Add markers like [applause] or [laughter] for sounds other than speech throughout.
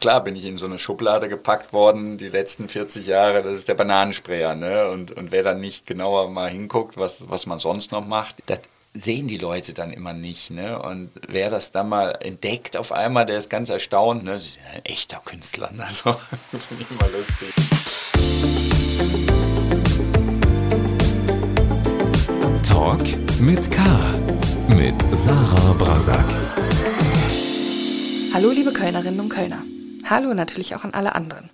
klar bin ich in so eine Schublade gepackt worden, die letzten 40 Jahre, das ist der Bananensprayer. Ne? Und, und wer dann nicht genauer mal hinguckt, was, was man sonst noch macht, das sehen die Leute dann immer nicht. Ne? Und wer das dann mal entdeckt auf einmal, der ist ganz erstaunt. Ne? Sie sind ein echter Künstler. Ne? [laughs] So, finde ich immer lustig. Talk mit K. Mit Sarah Brasak. Hallo liebe Kölnerinnen und Kölner. Hallo natürlich auch an alle anderen.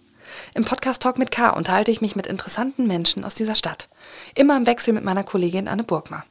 Im Podcast Talk mit K unterhalte ich mich mit interessanten Menschen aus dieser Stadt. Immer im Wechsel mit meiner Kollegin Anne Burgmar.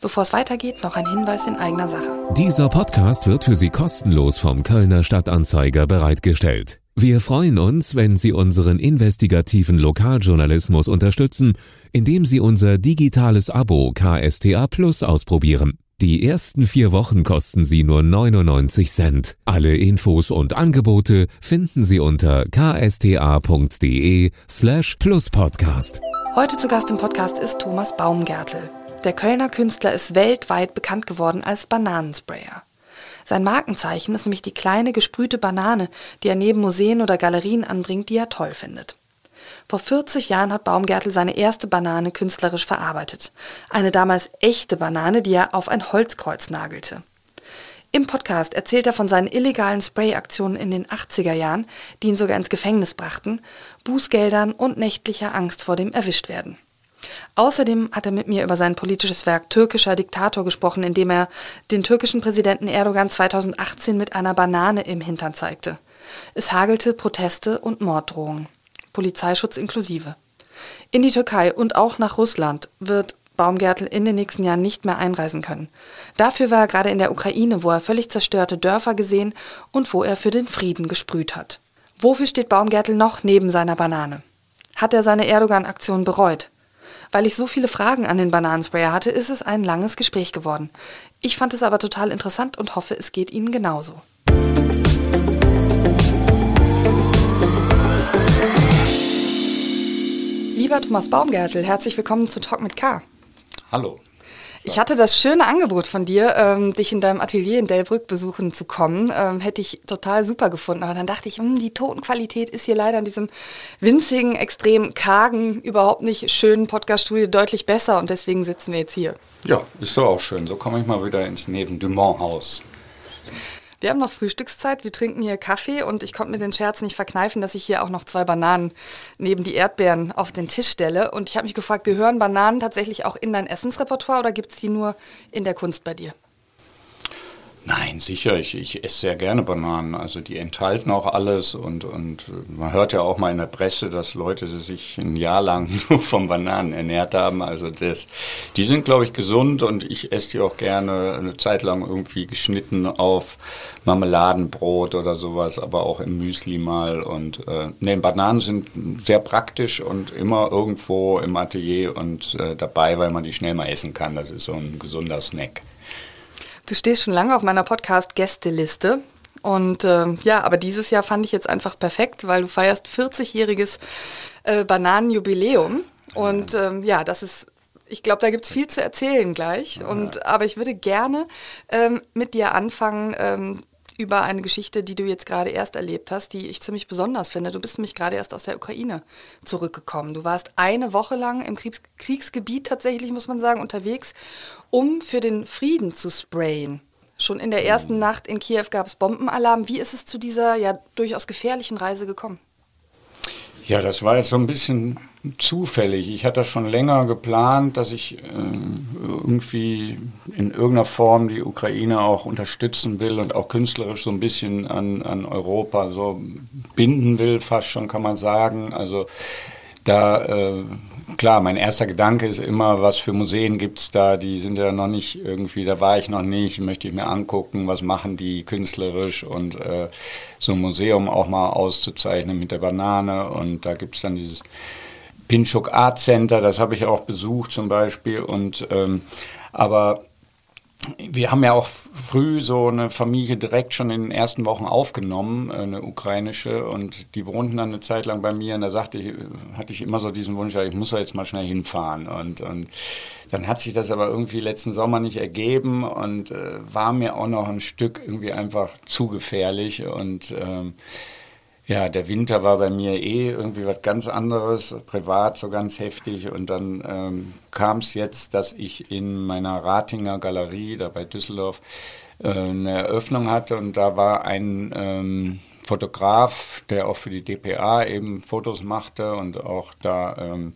Bevor es weitergeht, noch ein Hinweis in eigener Sache. Dieser Podcast wird für Sie kostenlos vom Kölner Stadtanzeiger bereitgestellt. Wir freuen uns, wenn Sie unseren investigativen Lokaljournalismus unterstützen, indem Sie unser digitales Abo KSTA Plus ausprobieren. Die ersten vier Wochen kosten Sie nur 99 Cent. Alle Infos und Angebote finden Sie unter ksta.de slash pluspodcast. Heute zu Gast im Podcast ist Thomas Baumgärtel. Der Kölner Künstler ist weltweit bekannt geworden als Bananensprayer. Sein Markenzeichen ist nämlich die kleine gesprühte Banane, die er neben Museen oder Galerien anbringt, die er toll findet. Vor 40 Jahren hat Baumgärtel seine erste Banane künstlerisch verarbeitet. Eine damals echte Banane, die er auf ein Holzkreuz nagelte. Im Podcast erzählt er von seinen illegalen Sprayaktionen in den 80er Jahren, die ihn sogar ins Gefängnis brachten, Bußgeldern und nächtlicher Angst vor dem Erwischtwerden. Außerdem hat er mit mir über sein politisches Werk Türkischer Diktator gesprochen, in dem er den türkischen Präsidenten Erdogan 2018 mit einer Banane im Hintern zeigte. Es hagelte Proteste und Morddrohungen. Polizeischutz inklusive. In die Türkei und auch nach Russland wird Baumgärtel in den nächsten Jahren nicht mehr einreisen können. Dafür war er gerade in der Ukraine, wo er völlig zerstörte Dörfer gesehen und wo er für den Frieden gesprüht hat. Wofür steht Baumgärtel noch neben seiner Banane? Hat er seine Erdogan-Aktion bereut? Weil ich so viele Fragen an den Bananensprayer hatte, ist es ein langes Gespräch geworden. Ich fand es aber total interessant und hoffe, es geht Ihnen genauso. Lieber Thomas Baumgärtel, herzlich willkommen zu Talk mit K. Hallo. Ich hatte das schöne Angebot von dir, ähm, dich in deinem Atelier in Delbrück besuchen zu kommen. Ähm, hätte ich total super gefunden. Aber dann dachte ich, mh, hm, die Totenqualität ist hier leider in diesem winzigen, extrem kargen, überhaupt nicht schönen Podcaststudio deutlich besser. Und deswegen sitzen wir jetzt hier. Ja, ist doch auch schön. So komme ich mal wieder ins Neven-Dumont-Haus. Wir haben noch Frühstückszeit, wir trinken hier Kaffee und ich konnte mir den Scherz nicht verkneifen, dass ich hier auch noch zwei Bananen neben die Erdbeeren auf den Tisch stelle. Und ich habe mich gefragt, gehören Bananen tatsächlich auch in dein Essensrepertoire oder gibt es die nur in der Kunst bei dir? Nein, sicher. Ich, ich esse sehr gerne Bananen. Also die enthalten auch alles und, und man hört ja auch mal in der Presse, dass Leute sich ein Jahr lang [laughs] nur von Bananen ernährt haben. Also das, die sind, glaube ich, gesund und ich esse die auch gerne eine Zeit lang irgendwie geschnitten auf Marmeladenbrot oder sowas, aber auch im Müsli mal. Und äh, nee, Bananen sind sehr praktisch und immer irgendwo im Atelier und äh, dabei, weil man die schnell mal essen kann. Das ist so ein gesunder Snack. Du stehst schon lange auf meiner Podcast-Gästeliste. Und äh, ja, aber dieses Jahr fand ich jetzt einfach perfekt, weil du feierst 40-jähriges äh, Bananenjubiläum. Und ähm, ja, das ist, ich glaube, da gibt es viel zu erzählen gleich. Und, aber ich würde gerne ähm, mit dir anfangen, ähm, über eine Geschichte, die du jetzt gerade erst erlebt hast, die ich ziemlich besonders finde. Du bist nämlich gerade erst aus der Ukraine zurückgekommen. Du warst eine Woche lang im Kriegs Kriegsgebiet tatsächlich, muss man sagen, unterwegs, um für den Frieden zu sprayen. Schon in der ersten mhm. Nacht in Kiew gab es Bombenalarm. Wie ist es zu dieser ja durchaus gefährlichen Reise gekommen? Ja, das war jetzt so ein bisschen zufällig. Ich hatte schon länger geplant, dass ich äh, irgendwie in irgendeiner Form die Ukraine auch unterstützen will und auch künstlerisch so ein bisschen an, an Europa so binden will, fast schon kann man sagen. Also da äh, klar, mein erster Gedanke ist immer, was für Museen gibt es da, die sind ja noch nicht irgendwie, da war ich noch nicht, möchte ich mir angucken, was machen die künstlerisch und äh, so ein Museum auch mal auszuzeichnen mit der Banane und da gibt es dann dieses Pinchuk Art Center, das habe ich auch besucht zum Beispiel. Und ähm, aber wir haben ja auch früh so eine Familie direkt schon in den ersten Wochen aufgenommen, eine ukrainische, und die wohnten dann eine Zeit lang bei mir. Und da sagte ich, hatte ich immer so diesen Wunsch, ich muss da jetzt mal schnell hinfahren. Und, und dann hat sich das aber irgendwie letzten Sommer nicht ergeben. Und äh, war mir auch noch ein Stück irgendwie einfach zu gefährlich. Und ähm, Ja, der Winter war bei mir eh irgendwie was ganz anderes, privat so ganz heftig. Und dann ähm, kam es jetzt, dass ich in meiner Ratinger Galerie, da bei Düsseldorf, äh, eine Eröffnung hatte und da war ein ähm, Fotograf, der auch für die DPA eben Fotos machte und auch da ähm,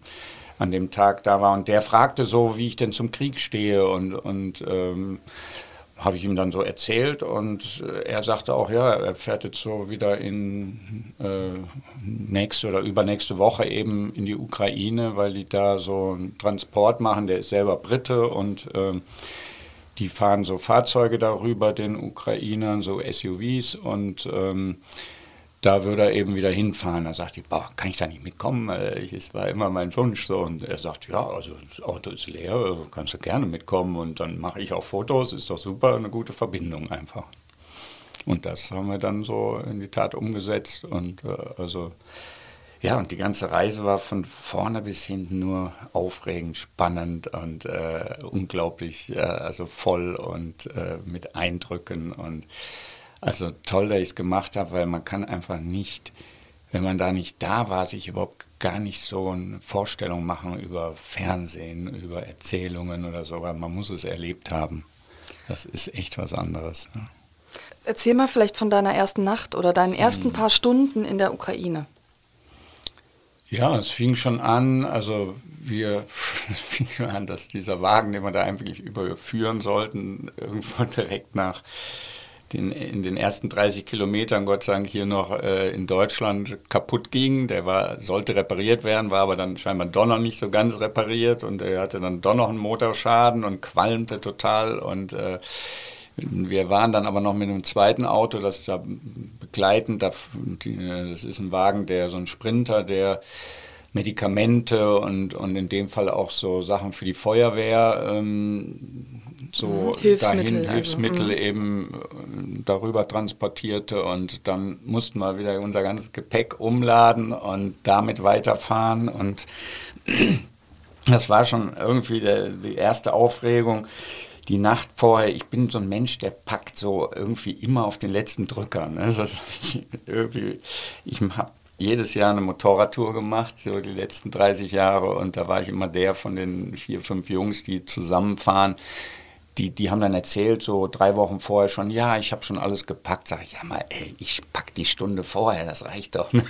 an dem Tag da war. Und der fragte so, wie ich denn zum Krieg stehe und, und ähm, habe ich ihm dann so erzählt und äh, er sagte auch, ja, er fährt jetzt so wieder in äh, nächste oder übernächste Woche eben in die Ukraine, weil die da so einen Transport machen. Der ist selber Brite und äh, die fahren so Fahrzeuge darüber, den Ukrainern, so SUVs und ähm, da würde er eben wieder hinfahren. Da sagte ich, boah, kann ich da nicht mitkommen? Es war immer mein Wunsch so. Und er sagt, ja, also das Auto ist leer, kannst du gerne mitkommen. Und dann mache ich auch Fotos, ist doch super, eine gute Verbindung einfach. Und das haben wir dann so in die Tat umgesetzt. Und äh, also ja, und die ganze Reise war von vorne bis hinten nur aufregend, spannend und äh, unglaublich, äh, also voll und äh, mit Eindrücken und also toll, dass ich es gemacht habe, weil man kann einfach nicht, wenn man da nicht da war, sich überhaupt gar nicht so eine Vorstellung machen über Fernsehen, über Erzählungen oder so, weil man muss es erlebt haben. Das ist echt was anderes. Ne? Erzähl mal vielleicht von deiner ersten Nacht oder deinen ersten hm. paar Stunden in der Ukraine. Ja, es fing schon an, also wir [laughs] fing schon an, dass dieser Wagen, den wir da eigentlich überführen sollten, [laughs] irgendwo direkt nach den, in den ersten 30 Kilometern, Gott sei Dank, hier noch äh, in Deutschland kaputt ging. Der war, sollte repariert werden, war aber dann scheinbar doch noch nicht so ganz repariert und er hatte dann doch noch einen Motorschaden und qualmte total und äh, wir waren dann aber noch mit einem zweiten Auto, das da begleitend, das ist ein Wagen, der so ein Sprinter, der Medikamente und, und in dem Fall auch so Sachen für die Feuerwehr ähm, so mhm. Hilfsmittel, dahin Hilfsmittel also. eben äh, darüber transportierte und dann mussten wir wieder unser ganzes Gepäck umladen und damit weiterfahren und [clears throat] das war schon irgendwie der, die erste Aufregung. Die Nacht vorher, ich bin so ein Mensch, der packt so irgendwie immer auf den letzten Drücker. Ne? [laughs] Also ich ich habe jedes Jahr eine Motorradtour gemacht, so die letzten 30 Jahre. Und da war ich immer der von den vier, fünf Jungs, die zusammenfahren die, die haben dann erzählt, so drei Wochen vorher schon, ja, ich habe schon alles gepackt. Sag ich, ja mal, ey, ich pack die Stunde vorher, das reicht doch. Ne?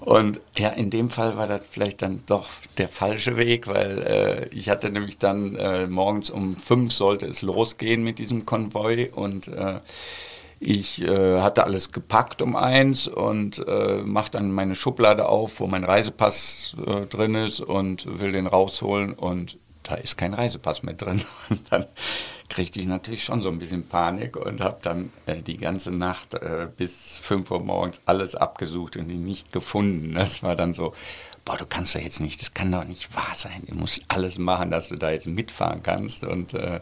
Und ja, in dem Fall war das vielleicht dann doch der falsche Weg, weil äh, ich hatte nämlich dann äh, morgens um fünf sollte es losgehen mit diesem Konvoi und äh, ich äh, hatte alles gepackt um eins und äh, mache dann meine Schublade auf, wo mein Reisepass äh, drin ist und will den rausholen und da ist kein Reisepass mehr drin. [laughs] Und dann kriegte ich natürlich schon so ein bisschen Panik und habe dann äh, die ganze Nacht äh, bis 5 Uhr morgens alles abgesucht und ihn nicht gefunden. Das war dann so, boah, du kannst doch jetzt nicht, das kann doch nicht wahr sein. Du musst alles machen, dass du da jetzt mitfahren kannst. Und äh,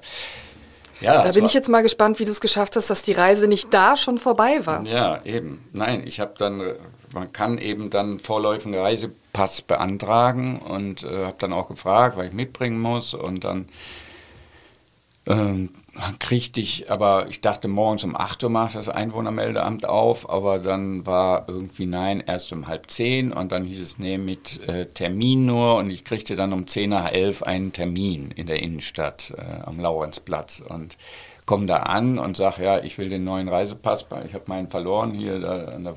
ja, da bin ich jetzt mal gespannt, wie du es geschafft hast, dass die Reise nicht da schon vorbei war. Ja, eben. Nein, ich habe dann, man kann eben dann vorläufigen Reisepass beantragen und äh, habe dann auch gefragt, was ich mitbringen muss und dann ähm, kriegte ich, aber ich dachte, morgens um 8 Uhr macht das Einwohnermeldeamt auf, aber dann war irgendwie nein, erst um halb zehn und dann hieß es, nee, mit äh, Termin nur und ich kriegte dann um 10 nach 11 einen Termin in der Innenstadt äh, am Laurenzplatz und komme da an und sage, ja, ich will den neuen Reisepass, ich habe meinen verloren hier da an der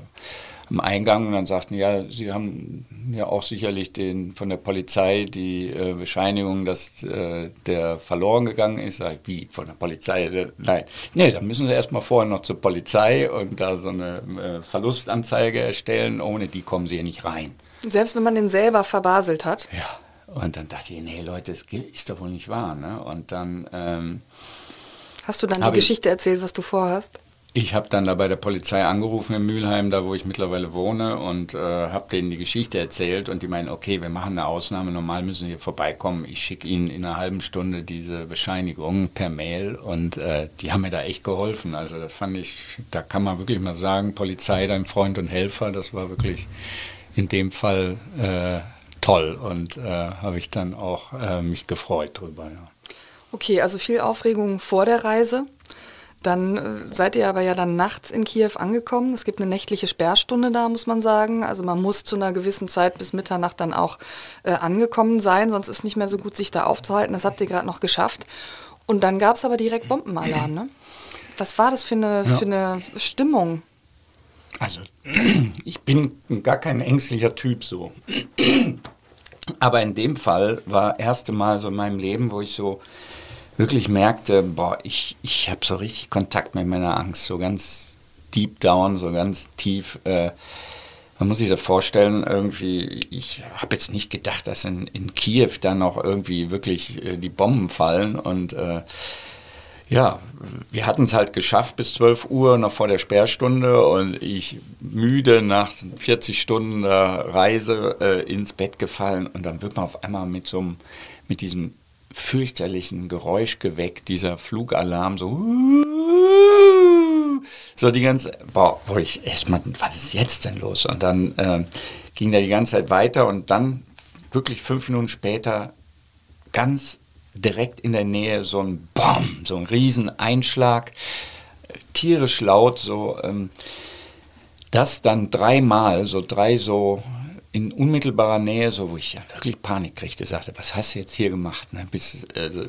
am Eingang und dann sagten, ja, Sie haben ja auch sicherlich den, von der Polizei die äh, Bescheinigung, dass äh, der verloren gegangen ist. Sag ich, wie, von der Polizei? Äh, nein. Nee, dann müssen Sie erstmal vorher noch zur Polizei und da so eine äh, Verlustanzeige erstellen. Ohne die kommen Sie ja nicht rein. Selbst wenn man den selber verbaselt hat? Ja. Und dann dachte ich, nee, Leute, das ist doch wohl nicht wahr. Ne? Und dann... Ähm, Hast du dann die Geschichte erzählt, was du vorhast? Ich habe dann da bei der Polizei angerufen in Mülheim, da wo ich mittlerweile wohne, und äh, habe denen die Geschichte erzählt. Und die meinen, okay, wir machen eine Ausnahme, normal müssen hier vorbeikommen. Ich schicke ihnen in einer halben Stunde diese Bescheinigung per Mail. Und äh, die haben mir da echt geholfen. Also das fand ich, da kann man wirklich mal sagen, Polizei, dein Freund und Helfer, das war wirklich in dem Fall äh, toll. Und äh, habe ich dann auch äh, mich gefreut drüber. Ja. Okay, also viel Aufregung vor der Reise. Dann äh, seid ihr aber ja dann nachts in Kiew angekommen. Es gibt eine nächtliche Sperrstunde da, muss man sagen. Also man muss zu einer gewissen Zeit bis Mitternacht dann auch äh, angekommen sein, sonst ist nicht mehr so gut, sich da aufzuhalten. Das habt ihr gerade noch geschafft. Und dann gab es aber direkt Bombenalarm, ne? Was war das für eine, ja. für eine Stimmung? Also, [clears throat] ich bin gar kein ängstlicher Typ so. [clears throat] Aber in dem Fall war das erste Mal so in meinem Leben, wo ich so wirklich merkte, boah, ich, ich habe so richtig Kontakt mit meiner Angst, so ganz deep down, so ganz tief. Äh, man muss sich das vorstellen, irgendwie, ich habe jetzt nicht gedacht, dass in, in Kiew dann noch irgendwie wirklich äh, die Bomben fallen und äh, ja, wir hatten es halt geschafft bis 12 Uhr, noch vor der Sperrstunde und ich müde nach 40 Stunden Reise äh, ins Bett gefallen und dann wird man auf einmal mit so einem, mit diesem fürchterlichen Geräusch geweckt, dieser Flugalarm, so so die ganze, boah, wo ich erstmal, was ist jetzt denn los? Und dann äh, ging der die ganze Zeit weiter und dann wirklich fünf Minuten später ganz direkt in der Nähe so ein Bom, so ein Rieseneinschlag, tierisch laut, so ähm, das dann dreimal, so drei so in unmittelbarer Nähe, so wo ich ja wirklich Panik kriegte, sagte, was hast du jetzt hier gemacht? Ne? Bis, also,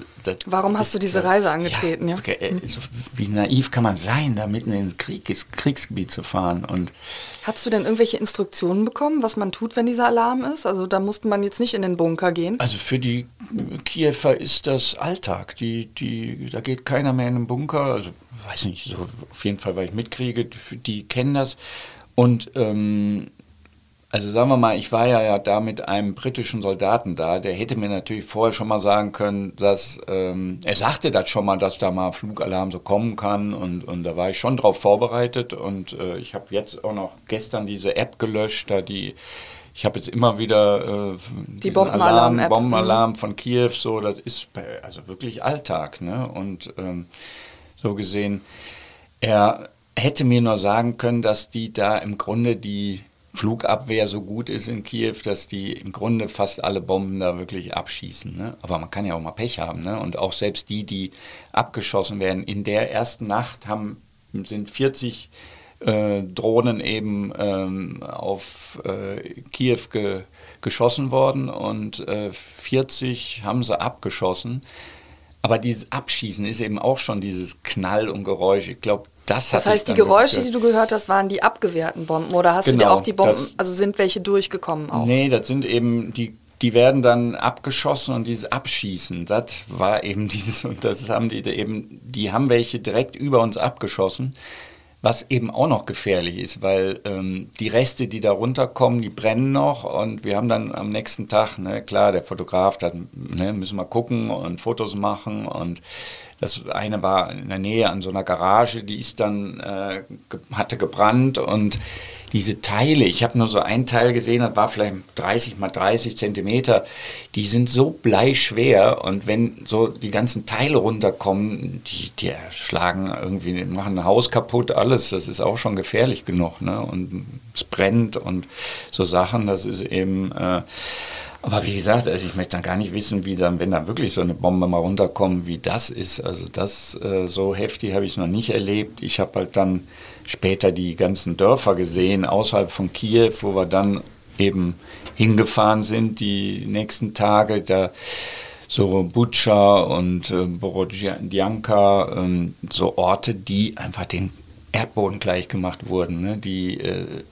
Warum hast du diese Reise angetreten? Ja, ja? Okay, äh, so, wie naiv kann man sein, da mitten in Krieg, Kriegsgebiet zu fahren? Und Hast du denn irgendwelche Instruktionen bekommen, was man tut, wenn dieser Alarm ist? Also da musste man jetzt nicht in den Bunker gehen. Also für die Kiewer ist das Alltag. Die, die, da geht keiner mehr in den Bunker. Also weiß nicht, so auf jeden Fall, weil ich mitkriege, die kennen das. Und ähm, also sagen wir mal, ich war ja, ja da mit einem britischen Soldaten da, der hätte mir natürlich vorher schon mal sagen können, dass, ähm, er sagte das schon mal, dass da mal Flugalarm so kommen kann und, und da war ich schon drauf vorbereitet und äh, ich habe jetzt auch noch gestern diese App gelöscht, da die, ich habe jetzt immer wieder äh, die Bombenalarm, Alarm, Bombenalarm von Kiew, so, das ist also wirklich Alltag, ne? Und ähm, so gesehen, er hätte mir nur sagen können, dass die da im Grunde die Flugabwehr so gut ist in Kiew, dass die im Grunde fast alle Bomben da wirklich abschießen. Ne? Aber man kann ja auch mal Pech haben. Ne? Und auch selbst die, die abgeschossen werden, in der ersten Nacht haben, sind 40 äh, Drohnen eben ähm, auf äh, Kiew ge geschossen worden und äh, 40 haben sie abgeschossen. Aber dieses Abschießen ist eben auch schon dieses Knall und Geräusch. Ich glaube, das, das heißt, die Geräusche, die du gehört hast, waren die abgewehrten Bomben oder hast genau, du dir genau, auch die Bomben, das, also sind welche durchgekommen auch? Nee, das sind eben die die werden dann abgeschossen und dieses Abschießen, das war eben [laughs] dieses, und das haben die eben, die haben welche direkt über uns abgeschossen, was eben auch noch gefährlich ist, weil ähm, die Reste, die da runterkommen, die brennen noch und wir haben dann am nächsten Tag, ne, klar, der Fotograf, dann ne, müssen wir gucken und Fotos machen und das eine war in der Nähe an so einer Garage, die ist dann, äh, ge hatte gebrannt und diese Teile, ich habe nur so einen Teil gesehen, das war vielleicht 30 mal 30 Zentimeter, die sind so bleischwer und wenn so die ganzen Teile runterkommen, die, die schlagen irgendwie, machen ein Haus kaputt, alles, das ist auch schon gefährlich genug. Ne? Und es brennt und so Sachen, das ist eben... Äh, aber wie gesagt, also ich möchte dann gar nicht wissen, wie dann, wenn da wirklich so eine Bombe mal runterkommt, wie das ist. Also das äh, so heftig habe ich noch nicht erlebt. Ich habe halt dann später die ganzen Dörfer gesehen außerhalb von Kiew, wo wir dann eben hingefahren sind die nächsten Tage. Da so Butscha und äh, Borodjanka, äh, so Orte, die einfach den Erdboden gleich gemacht wurden, ne? die äh,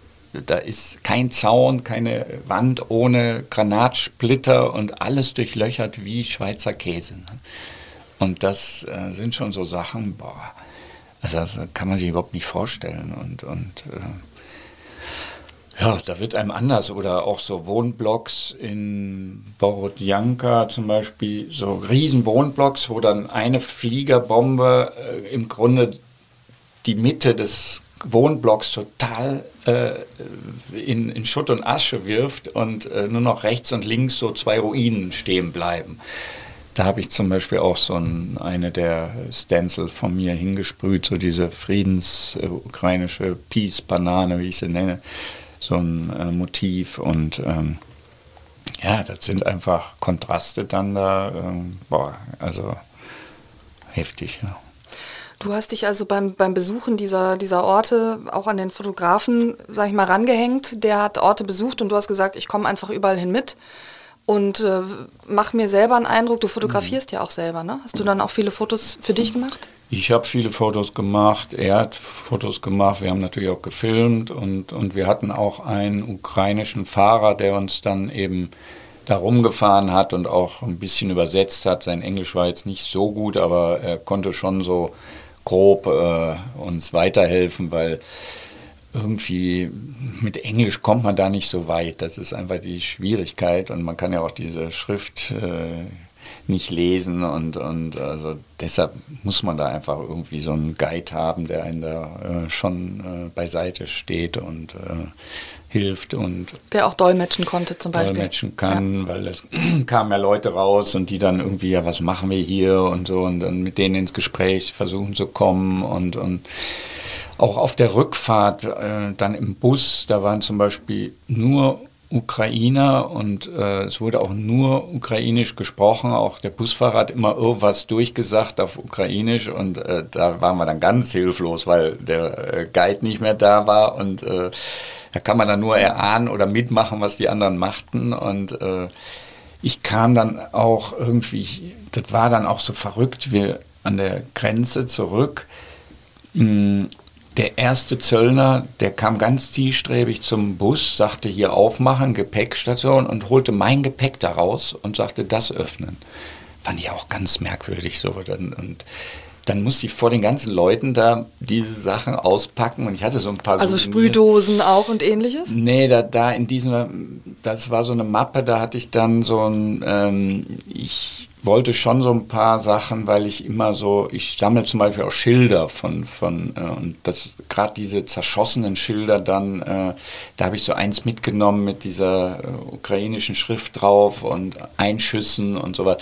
da ist kein Zaun, keine Wand ohne Granatsplitter und alles durchlöchert wie Schweizer Käse. Ne? Und das äh, sind schon so Sachen, boah, also das kann man sich überhaupt nicht vorstellen. Und, und äh, ja, da wird einem anders. Oder auch so Wohnblocks in Borodjanka zum Beispiel, so riesen Wohnblocks, wo dann eine Fliegerbombe äh, im Grunde die Mitte des Wohnblocks total äh, in, in, Schutt und Asche wirft und äh, nur noch rechts und links so zwei Ruinen stehen bleiben. Da habe ich zum Beispiel auch so ein, eine der Stencil von mir hingesprüht, so diese friedens-ukrainische Peace-Banane, wie ich sie nenne, so ein äh, Motiv und ähm, ja, das sind einfach Kontraste dann da, ähm, boah, also heftig. Ja. Du hast dich also beim, beim Besuchen dieser, dieser Orte auch an den Fotografen, sag ich mal, rangehängt. Der hat Orte besucht und du hast gesagt, ich komme einfach überall hin mit und äh, mach mir selber einen Eindruck. Du fotografierst mhm. ja auch selber, ne? Hast du dann auch viele Fotos für dich gemacht? Ich habe viele Fotos gemacht, er hat Fotos gemacht, wir haben natürlich auch gefilmt und, und wir hatten auch einen ukrainischen Fahrer, der uns dann eben da rumgefahren hat und auch ein bisschen übersetzt hat. Sein Englisch war jetzt nicht so gut, aber er konnte schon so grob äh, uns weiterhelfen, weil irgendwie mit Englisch kommt man da nicht so weit. Das ist einfach die Schwierigkeit und man kann ja auch diese Schrift äh, nicht lesen und, und also deshalb muss man da einfach irgendwie so einen Guide haben, der einen da äh, schon äh, beiseite steht und äh, hilft und der auch dolmetschen konnte zum Beispiel. Dolmetschen kann, ja. weil es [clears throat] kamen ja Leute raus und die dann irgendwie, ja, was machen wir hier und so und dann mit denen ins Gespräch versuchen zu kommen und, und auch auf der Rückfahrt äh, dann im Bus, da waren zum Beispiel nur Ukrainer und äh, es wurde auch nur ukrainisch gesprochen. Auch der Busfahrer hat immer irgendwas durchgesagt auf ukrainisch und äh, da waren wir dann ganz hilflos, weil der äh, Guide nicht mehr da war und äh, da kann man dann nur erahnen oder mitmachen, was die anderen machten und äh, ich kam dann auch irgendwie, das war dann auch so verrückt, wir an der Grenze zurück. Hm, der erste Zöllner, der kam ganz zielstrebig zum Bus, sagte hier aufmachen, Gepäckstation und holte mein Gepäck daraus und sagte das öffnen. Fand ich auch ganz merkwürdig so. und dann musste ich vor den ganzen Leuten da diese Sachen auspacken und ich hatte so ein paar... Also Sprühdosen auch und ähnliches? Nee, da, da in diesem, das war so eine Mappe, da hatte ich dann so ein, ähm, ich wollte schon so ein paar Sachen, weil ich immer so, ich sammle zum Beispiel auch Schilder von, von äh, und das gerade diese zerschossenen Schilder dann, äh, da habe ich so eins mitgenommen mit dieser äh, ukrainischen Schrift drauf und Einschüssen und sowas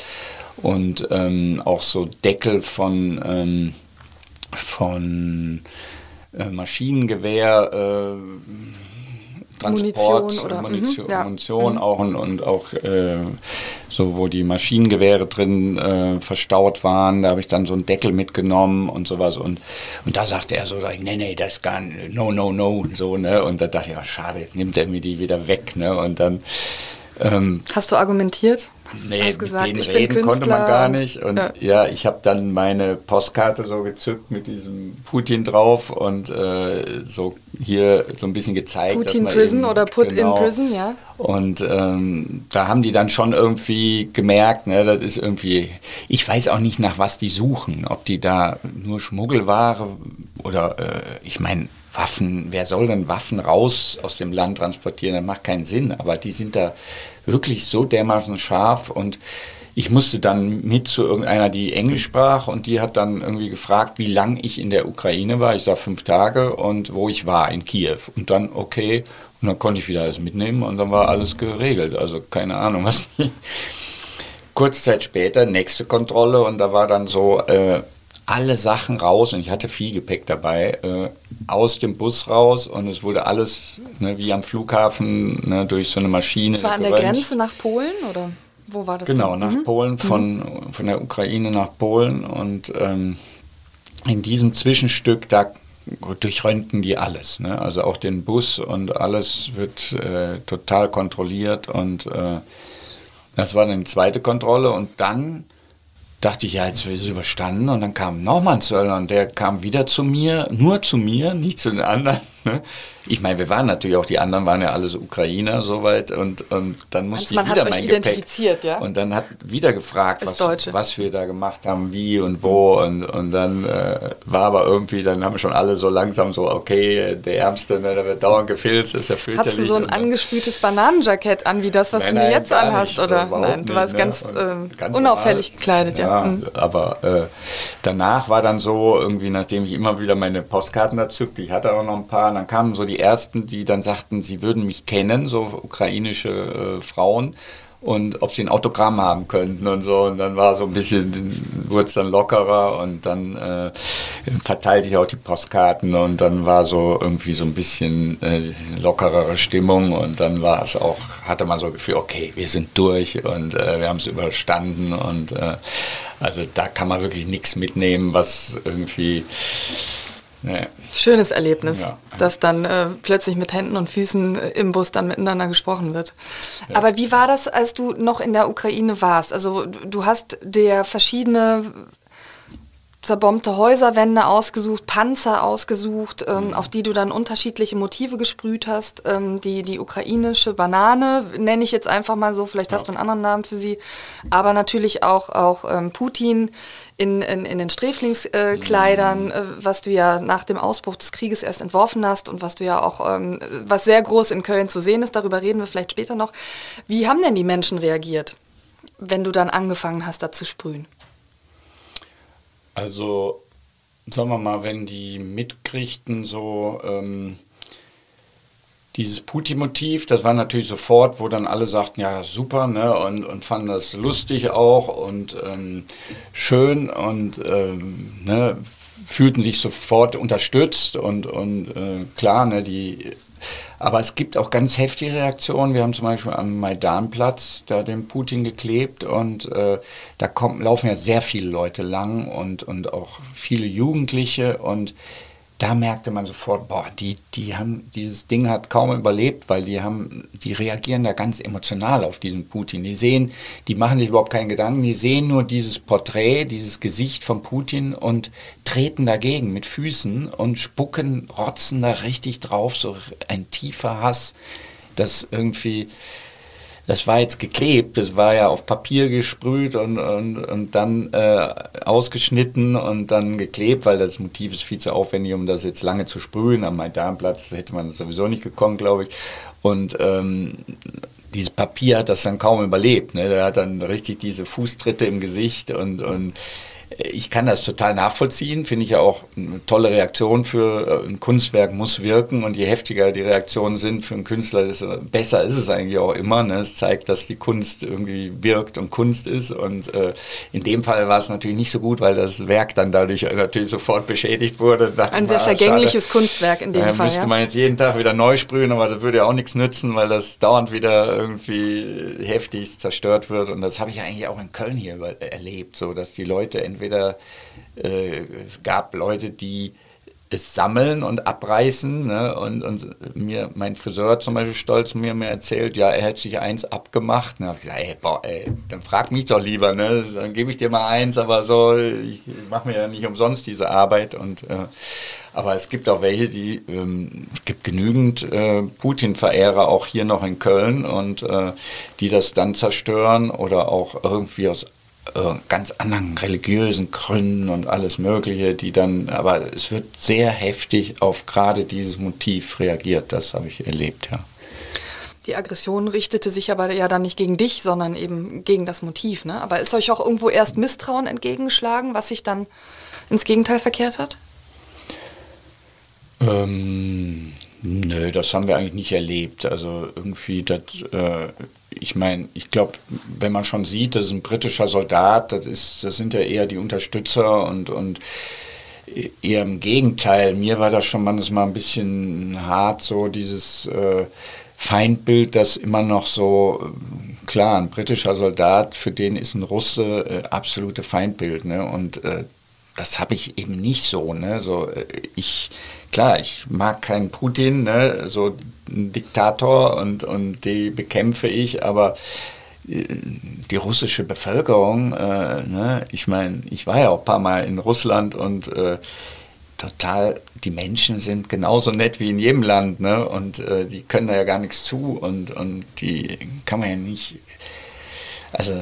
und ähm, auch so Deckel von, ähm, von äh, Maschinengewehr. Äh, Transport, Munition, oder, Munition, mhm, ja. Munition mhm. auch und, und auch äh, so, wo die Maschinengewehre drin äh, verstaut waren. Da habe ich dann so einen Deckel mitgenommen und sowas. Und, und da sagte er so, nee, nee, das gar nicht, no, no, no, so, ne? Und da dachte ich, oh, schade, jetzt nimmt er mir die wieder weg, ne? Und dann ähm, hast du argumentiert? Hast, nee, hast gesagt, mit denen reden konnte man gar nicht. Und ja, ja ich habe dann meine Postkarte so gezückt mit diesem Putin drauf und äh, so hier so ein bisschen gezeigt. Putin Prison eben, oder Put genau, in Prison, ja. Und ähm, da haben die dann schon irgendwie gemerkt, ne, das ist irgendwie, ich weiß auch nicht, nach was die suchen. Ob die da nur Schmuggelware oder, äh, ich meine, Waffen, wer soll denn Waffen raus aus dem Land transportieren? Das macht keinen Sinn. Aber die sind da wirklich so dermaßen scharf und ich musste dann mit zu irgendeiner, die Englisch sprach und die hat dann irgendwie gefragt, wie lang ich in der Ukraine war. Ich sag fünf Tage und wo ich war in Kiew. Und dann okay und dann konnte ich wieder alles mitnehmen und dann war alles geregelt. Also keine Ahnung, was. Kurz Zeit später nächste Kontrolle und da war dann so äh, alle Sachen raus und ich hatte viel Gepäck dabei, äh, aus dem Bus raus und es wurde alles ne, wie am Flughafen ne, durch so eine Maschine. Das war an der Grenze nach Polen oder wo war das? Genau, dann? nach mhm. Polen, von, mhm. von der Ukraine nach Polen und ähm, in diesem Zwischenstück, da durchröntgen die alles. Ne? Also auch den Bus und alles wird äh, total kontrolliert und äh, das war dann die zweite Kontrolle und dann dachte ich, ja, jetzt ist es überstanden. Und dann kam nochmal ein Zöllner und der kam wieder zu mir, nur zu mir, nicht zu den anderen. Ne? Ich meine, wir waren natürlich auch, die anderen waren ja alles Ukrainer soweit und, und dann musste also ich wieder mein Gepäck. Ja? Und dann hat wieder gefragt, was, was wir da gemacht haben, wie und wo und, und dann äh, war aber irgendwie, dann haben schon alle so langsam so, okay, der Ärmste, ne, der wird dauernd gefilzt, ist ja fürchterlich. Hast du so ein angespültes Bananenjackett an, wie das, was nein, du mir jetzt anhast, oder? Nein, du warst nicht, ganz, ne? äh, ganz unauffällig normal. gekleidet, ja. ja mhm. Aber äh, danach war dann so, irgendwie, nachdem ich immer wieder meine Postkarten dazu, ich hatte auch noch ein paar, dann kamen so die ersten, die dann sagten, sie würden mich kennen, so ukrainische äh, Frauen. und ob sie ein Autogramm haben könnten und so. Und dann war so ein bisschen, wurde es dann lockerer und dann äh, verteilte ich auch die Postkarten und dann war so irgendwie so ein bisschen äh, lockerere Stimmung und dann war es auch, hatte man so ein Gefühl, okay, wir sind durch und äh, wir haben es überstanden und äh, also da kann man wirklich nichts mitnehmen, was irgendwie Nee. Schönes Erlebnis, ja. dass dann äh, plötzlich mit Händen und Füßen im Bus dann miteinander gesprochen wird. Ja. Aber wie war das, als du noch in der Ukraine warst? Also du hast dir verschiedene zerbombte Häuserwände ausgesucht, Panzer ausgesucht, ähm, mhm. auf die du dann unterschiedliche Motive gesprüht hast. Ähm, die, die ukrainische Banane nenne ich jetzt einfach mal so, vielleicht ja. hast du einen anderen Namen für sie, aber natürlich auch, auch ähm, Putin in, in, in den Sträflingskleidern, äh, was du ja nach dem Ausbruch des Krieges erst entworfen hast und was du ja auch, ähm, was sehr groß in Köln zu sehen ist, darüber reden wir vielleicht später noch. Wie haben denn die Menschen reagiert, wenn du dann angefangen hast, da zu sprühen? Also, sagen wir mal, wenn die mitkriegten, so ähm, dieses Putin-Motiv, das war natürlich sofort, wo dann alle sagten, ja super, ne, und, und fanden das lustig auch und ähm, schön und ähm, ne, fühlten sich sofort unterstützt und, und äh, klar, ne, die aber es gibt auch ganz heftige Reaktionen. Wir haben zum Beispiel am Maidanplatz da den Putin geklebt und äh, da kommen, laufen ja sehr viele Leute lang und, und auch viele Jugendliche und da merkte man sofort, boah, die, die haben, dieses Ding hat kaum überlebt, weil die haben, die reagieren da ganz emotional auf diesen Putin. Die sehen, die machen sich überhaupt keinen Gedanken, die sehen nur dieses Porträt, dieses Gesicht von Putin und treten dagegen mit Füßen und spucken, rotzen da richtig drauf, so ein tiefer Hass, das irgendwie, das war jetzt geklebt, das war ja auf Papier gesprüht und, und, und dann äh, ausgeschnitten und dann geklebt, weil das Motiv ist viel zu aufwendig, um das jetzt lange zu sprühen. Am Maidanplatz hätte man sowieso nicht gekommen, glaube ich. Und ähm, dieses Papier hat das dann kaum überlebt. Ne? Der hat dann richtig diese Fußtritte im Gesicht und, und ich kann das total nachvollziehen, finde ich ja auch eine tolle Reaktion für äh, ein Kunstwerk muss wirken und je heftiger die Reaktionen sind für einen Künstler, desto besser ist es eigentlich auch immer. Ne? Es zeigt, dass die Kunst irgendwie wirkt und Kunst ist und äh, in dem Fall war es natürlich nicht so gut, weil das Werk dann dadurch natürlich sofort beschädigt wurde. Ein sehr vergängliches schade. Kunstwerk in dem da Fall. müsste ja. man jetzt jeden Tag wieder neu sprühen, aber das würde ja auch nichts nützen, weil das dauernd wieder irgendwie heftig zerstört wird und das habe ich eigentlich auch in Köln hier erlebt, so dass die Leute entweder entweder äh, es gab Leute, die es sammeln und abreißen. Ne? Und, und, mir, mein Friseur zum Beispiel stolz mir, mir erzählt, ja, er hätte sich eins abgemacht. Und ich gesagt, ey, boah, ey, dann frag mich doch lieber, ne? dann gebe ich dir mal eins, aber so, ich, ich mache mir ja nicht umsonst diese Arbeit. Und, äh, aber es gibt auch welche, die, ähm, es gibt genügend äh, Putin-Verehrer auch hier noch in Köln und äh, die das dann zerstören oder auch irgendwie aus äh, ganz anderen religiösen Gründen und alles Mögliche, die dann, aber es wird sehr heftig auf gerade dieses Motiv reagiert, das habe ich erlebt, ja. Die Aggression richtete sich aber ja dann nicht gegen dich, sondern eben gegen das Motiv. Ne? Aber ist euch auch irgendwo erst Misstrauen entgegengeschlagen, was sich dann ins Gegenteil verkehrt hat? Ähm, nö, das haben wir eigentlich nicht erlebt. Also irgendwie, das, äh, ich meine, ich glaube, wenn man schon sieht, das ist ein britischer Soldat, das, ist, das sind ja eher die Unterstützer und, und eher im Gegenteil. Mir war das schon manchmal ein bisschen hart, so dieses äh, Feindbild, das immer noch so, klar, ein britischer Soldat, für den ist ein Russe äh, absolute Feindbild. Ne? Und äh, das habe ich eben nicht so. Ne? so äh, ich, klar, ich mag keinen Putin, ne? so ein Diktator und, und die bekämpfe ich, aber äh, die russische Bevölkerung, äh, ne? ich meine, ich war ja auch ein paar Mal in Russland und äh, total, die Menschen sind genauso nett wie in jedem Land ne? und äh, die können da ja gar nichts zu und, und die kann man ja nicht, also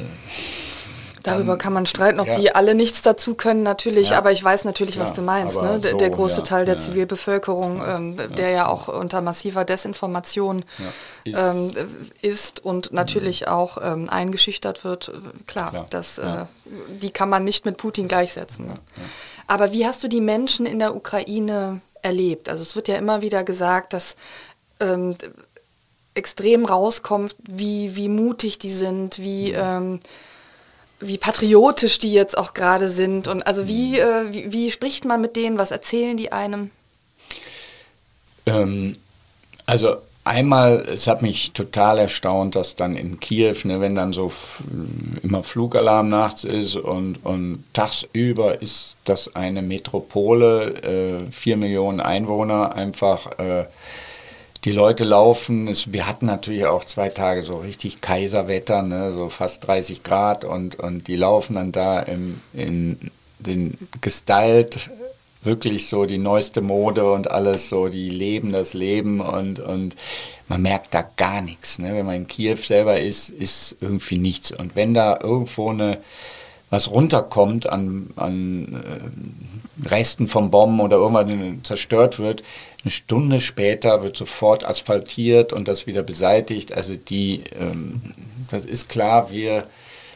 Darüber kann man streiten, ob ja. die alle nichts dazu können, natürlich, ja. aber ich weiß natürlich, was du meinst. Ne? Der, so, der große Teil der Zivilbevölkerung, ähm, der ja auch unter massiver Desinformation ist. Ähm, ist. und natürlich mhm. auch ähm, eingeschüchtert wird, klar, klar. Das, äh, die kann man nicht mit Putin gleichsetzen. Ne? Aber wie hast du die Menschen in der Ukraine erlebt? Also es wird ja immer wieder gesagt, dass ähm, extrem rauskommt, wie, wie mutig die sind, wie, ähm, wie patriotisch die jetzt auch gerade sind. Und also wie, äh, wie, wie, spricht man mit denen, was erzählen die einem? Ähm, also Einmal, es hat mich total erstaunt, dass dann in Kiew, ne, wenn dann so immer Flugalarm nachts ist und, und tagsüber ist das eine Metropole, äh, vier Millionen Einwohner, einfach äh, die Leute laufen. Es, wir hatten natürlich auch zwei Tage so richtig Kaiserwetter, ne, so fast 30 Grad und, und die laufen dann da im, in den gestylt wirklich so die neueste Mode und alles so, die leben das Leben und, und man merkt da gar nichts. Ne? Wenn man in Kiew selber ist, ist irgendwie nichts. Und wenn da irgendwo eine, was runterkommt an, an äh, Resten vom Bomben oder irgendwas zerstört wird, eine Stunde später wird sofort asphaltiert und das wieder beseitigt. Also die, ähm, das ist klar, wir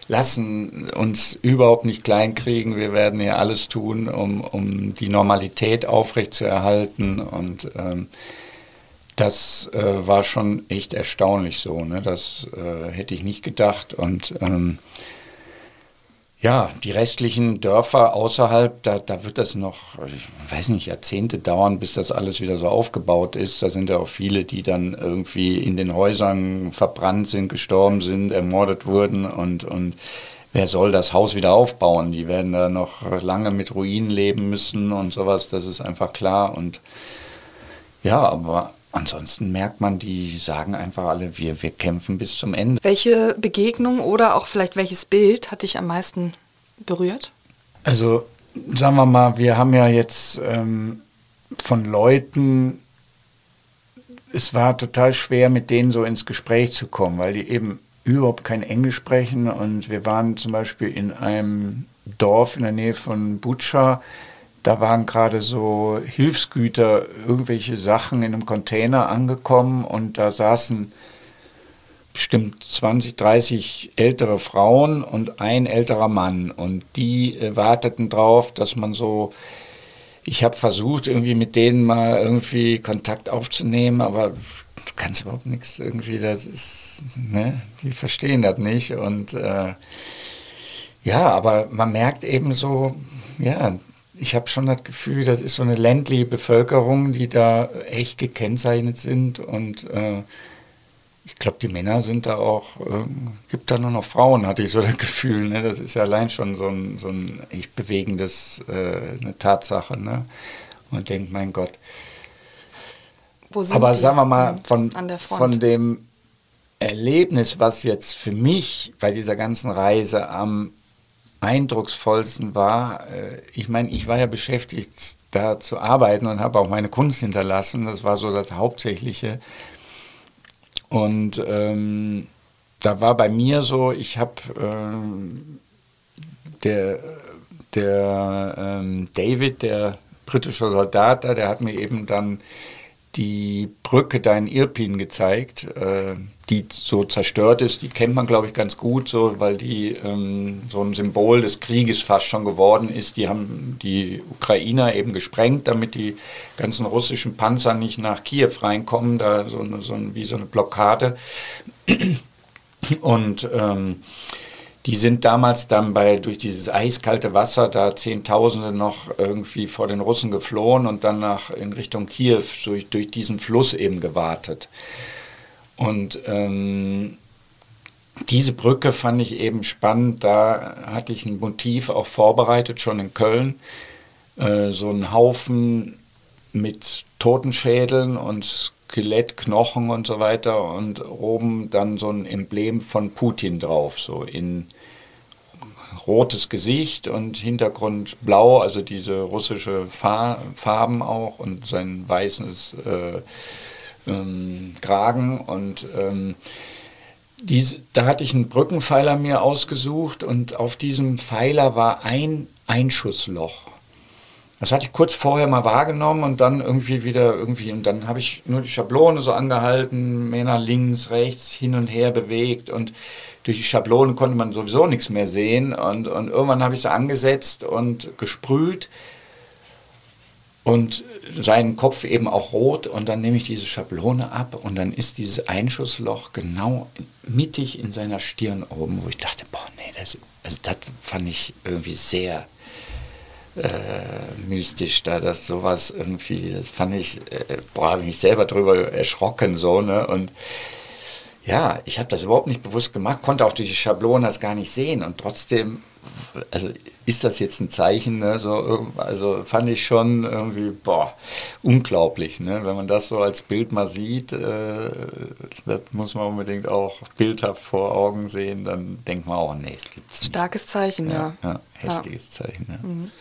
lassen uns überhaupt nicht kleinkriegen. Wir werden ja alles tun, um, um die Normalität aufrechtzuerhalten. Und ähm, das äh, war schon echt erstaunlich so. Ne? Das äh, hätte ich nicht gedacht. Und ähm, ja, die restlichen Dörfer außerhalb, da, da wird das noch, ich weiß nicht, Jahrzehnte dauern, bis das alles wieder so aufgebaut ist. Da sind ja auch viele, die dann irgendwie in den Häusern verbrannt sind, gestorben sind, ermordet wurden und, und wer soll das Haus wieder aufbauen? Die werden da noch lange mit Ruinen leben müssen und sowas, das ist einfach klar. Und ja, aber ansonsten merkt man, die sagen einfach alle, wir, wir kämpfen bis zum Ende. Welche Begegnung oder auch vielleicht welches Bild hat dich am meisten berührt? Also sagen wir mal, wir haben ja jetzt ähm, von Leuten, es war total schwer, mit denen so ins Gespräch zu kommen, weil die eben überhaupt kein Englisch sprechen. Und wir waren zum Beispiel in einem Dorf in der Nähe von Butscha, da waren gerade so Hilfsgüter, irgendwelche Sachen in einem Container angekommen und da saßen bestimmt 20, 30 ältere Frauen und ein älterer Mann. Und die äh, warteten drauf, dass man so, ich habe versucht, irgendwie mit denen mal irgendwie Kontakt aufzunehmen, aber du kannst überhaupt nichts irgendwie, das ist, ne, die verstehen das nicht. Und äh, ja, aber man merkt eben so, ja, ich habe schon das Gefühl, das ist so eine ländliche Bevölkerung, die da echt gekennzeichnet sind und äh, ich glaube, die Männer sind da auch, äh, gibt da nur noch Frauen, hatte ich so das Gefühl. Ne? Das ist ja allein schon so ein, so ein echt bewegendes, äh, eine Tatsache. Ne? Und denkt, mein Gott. Aber die? sagen wir mal, von, von dem Erlebnis, was jetzt für mich bei dieser ganzen Reise am eindrucksvollsten war, äh, ich meine, ich war ja beschäftigt, da zu arbeiten und habe auch meine Kunst hinterlassen. Das war so das Hauptsächliche. Und ähm, da war bei mir so, ich habe ähm, der, der ähm, David, der britische Soldat da, der hat mir eben dann die Brücke da in Irpin gezeigt, äh, die so zerstört ist. Die kennt man, glaube ich, ganz gut, so, weil die ähm, so ein Symbol des Krieges fast schon geworden ist. Die haben die Ukrainer eben gesprengt, damit die ganzen russischen Panzer nicht nach Kiew reinkommen, da so, so wie so eine Blockade. Und ähm, die sind damals dann bei, durch dieses eiskalte Wasser da Zehntausende noch irgendwie vor den Russen geflohen und dann nach, in Richtung Kiew durch, durch diesen Fluss eben gewartet. Und ähm, diese Brücke fand ich eben spannend. Da hatte ich ein Motiv auch vorbereitet, schon in Köln. Äh, so ein Haufen mit Totenschädeln und Skelettknochen und so weiter und oben dann so ein Emblem von Putin drauf, so in rotes Gesicht und Hintergrund blau, also diese russische Farben auch und sein weißes äh, ähm, Kragen und ähm, diese, da hatte ich einen Brückenpfeiler mir ausgesucht und auf diesem Pfeiler war ein Einschussloch. Das hatte ich kurz vorher mal wahrgenommen und dann irgendwie wieder irgendwie, und dann habe ich nur die Schablone so angehalten, Männer links, rechts, hin und her bewegt und durch die Schablone konnte man sowieso nichts mehr sehen und, und irgendwann habe ich sie angesetzt und gesprüht und seinen Kopf eben auch rot und dann nehme ich diese Schablone ab und dann ist dieses Einschussloch genau mittig in seiner Stirn oben, wo ich dachte, boah, nee, das, also das fand ich irgendwie sehr äh, mystisch, da das sowas irgendwie, das fand ich, äh, boah, habe ich mich selber drüber erschrocken so, ne, und ja, ich habe das überhaupt nicht bewusst gemacht, konnte auch durch die Schablone das gar nicht sehen und trotzdem also ist das jetzt ein Zeichen? Ne? So, also fand ich schon irgendwie, boah, unglaublich. Ne? Wenn man das so als Bild mal sieht, äh, das muss man unbedingt auch bildhaft vor Augen sehen, dann denkt man auch, nee, es gibt es Starkes Zeichen, ja. ja. ja heftiges ja. Zeichen. Ja. Mhm.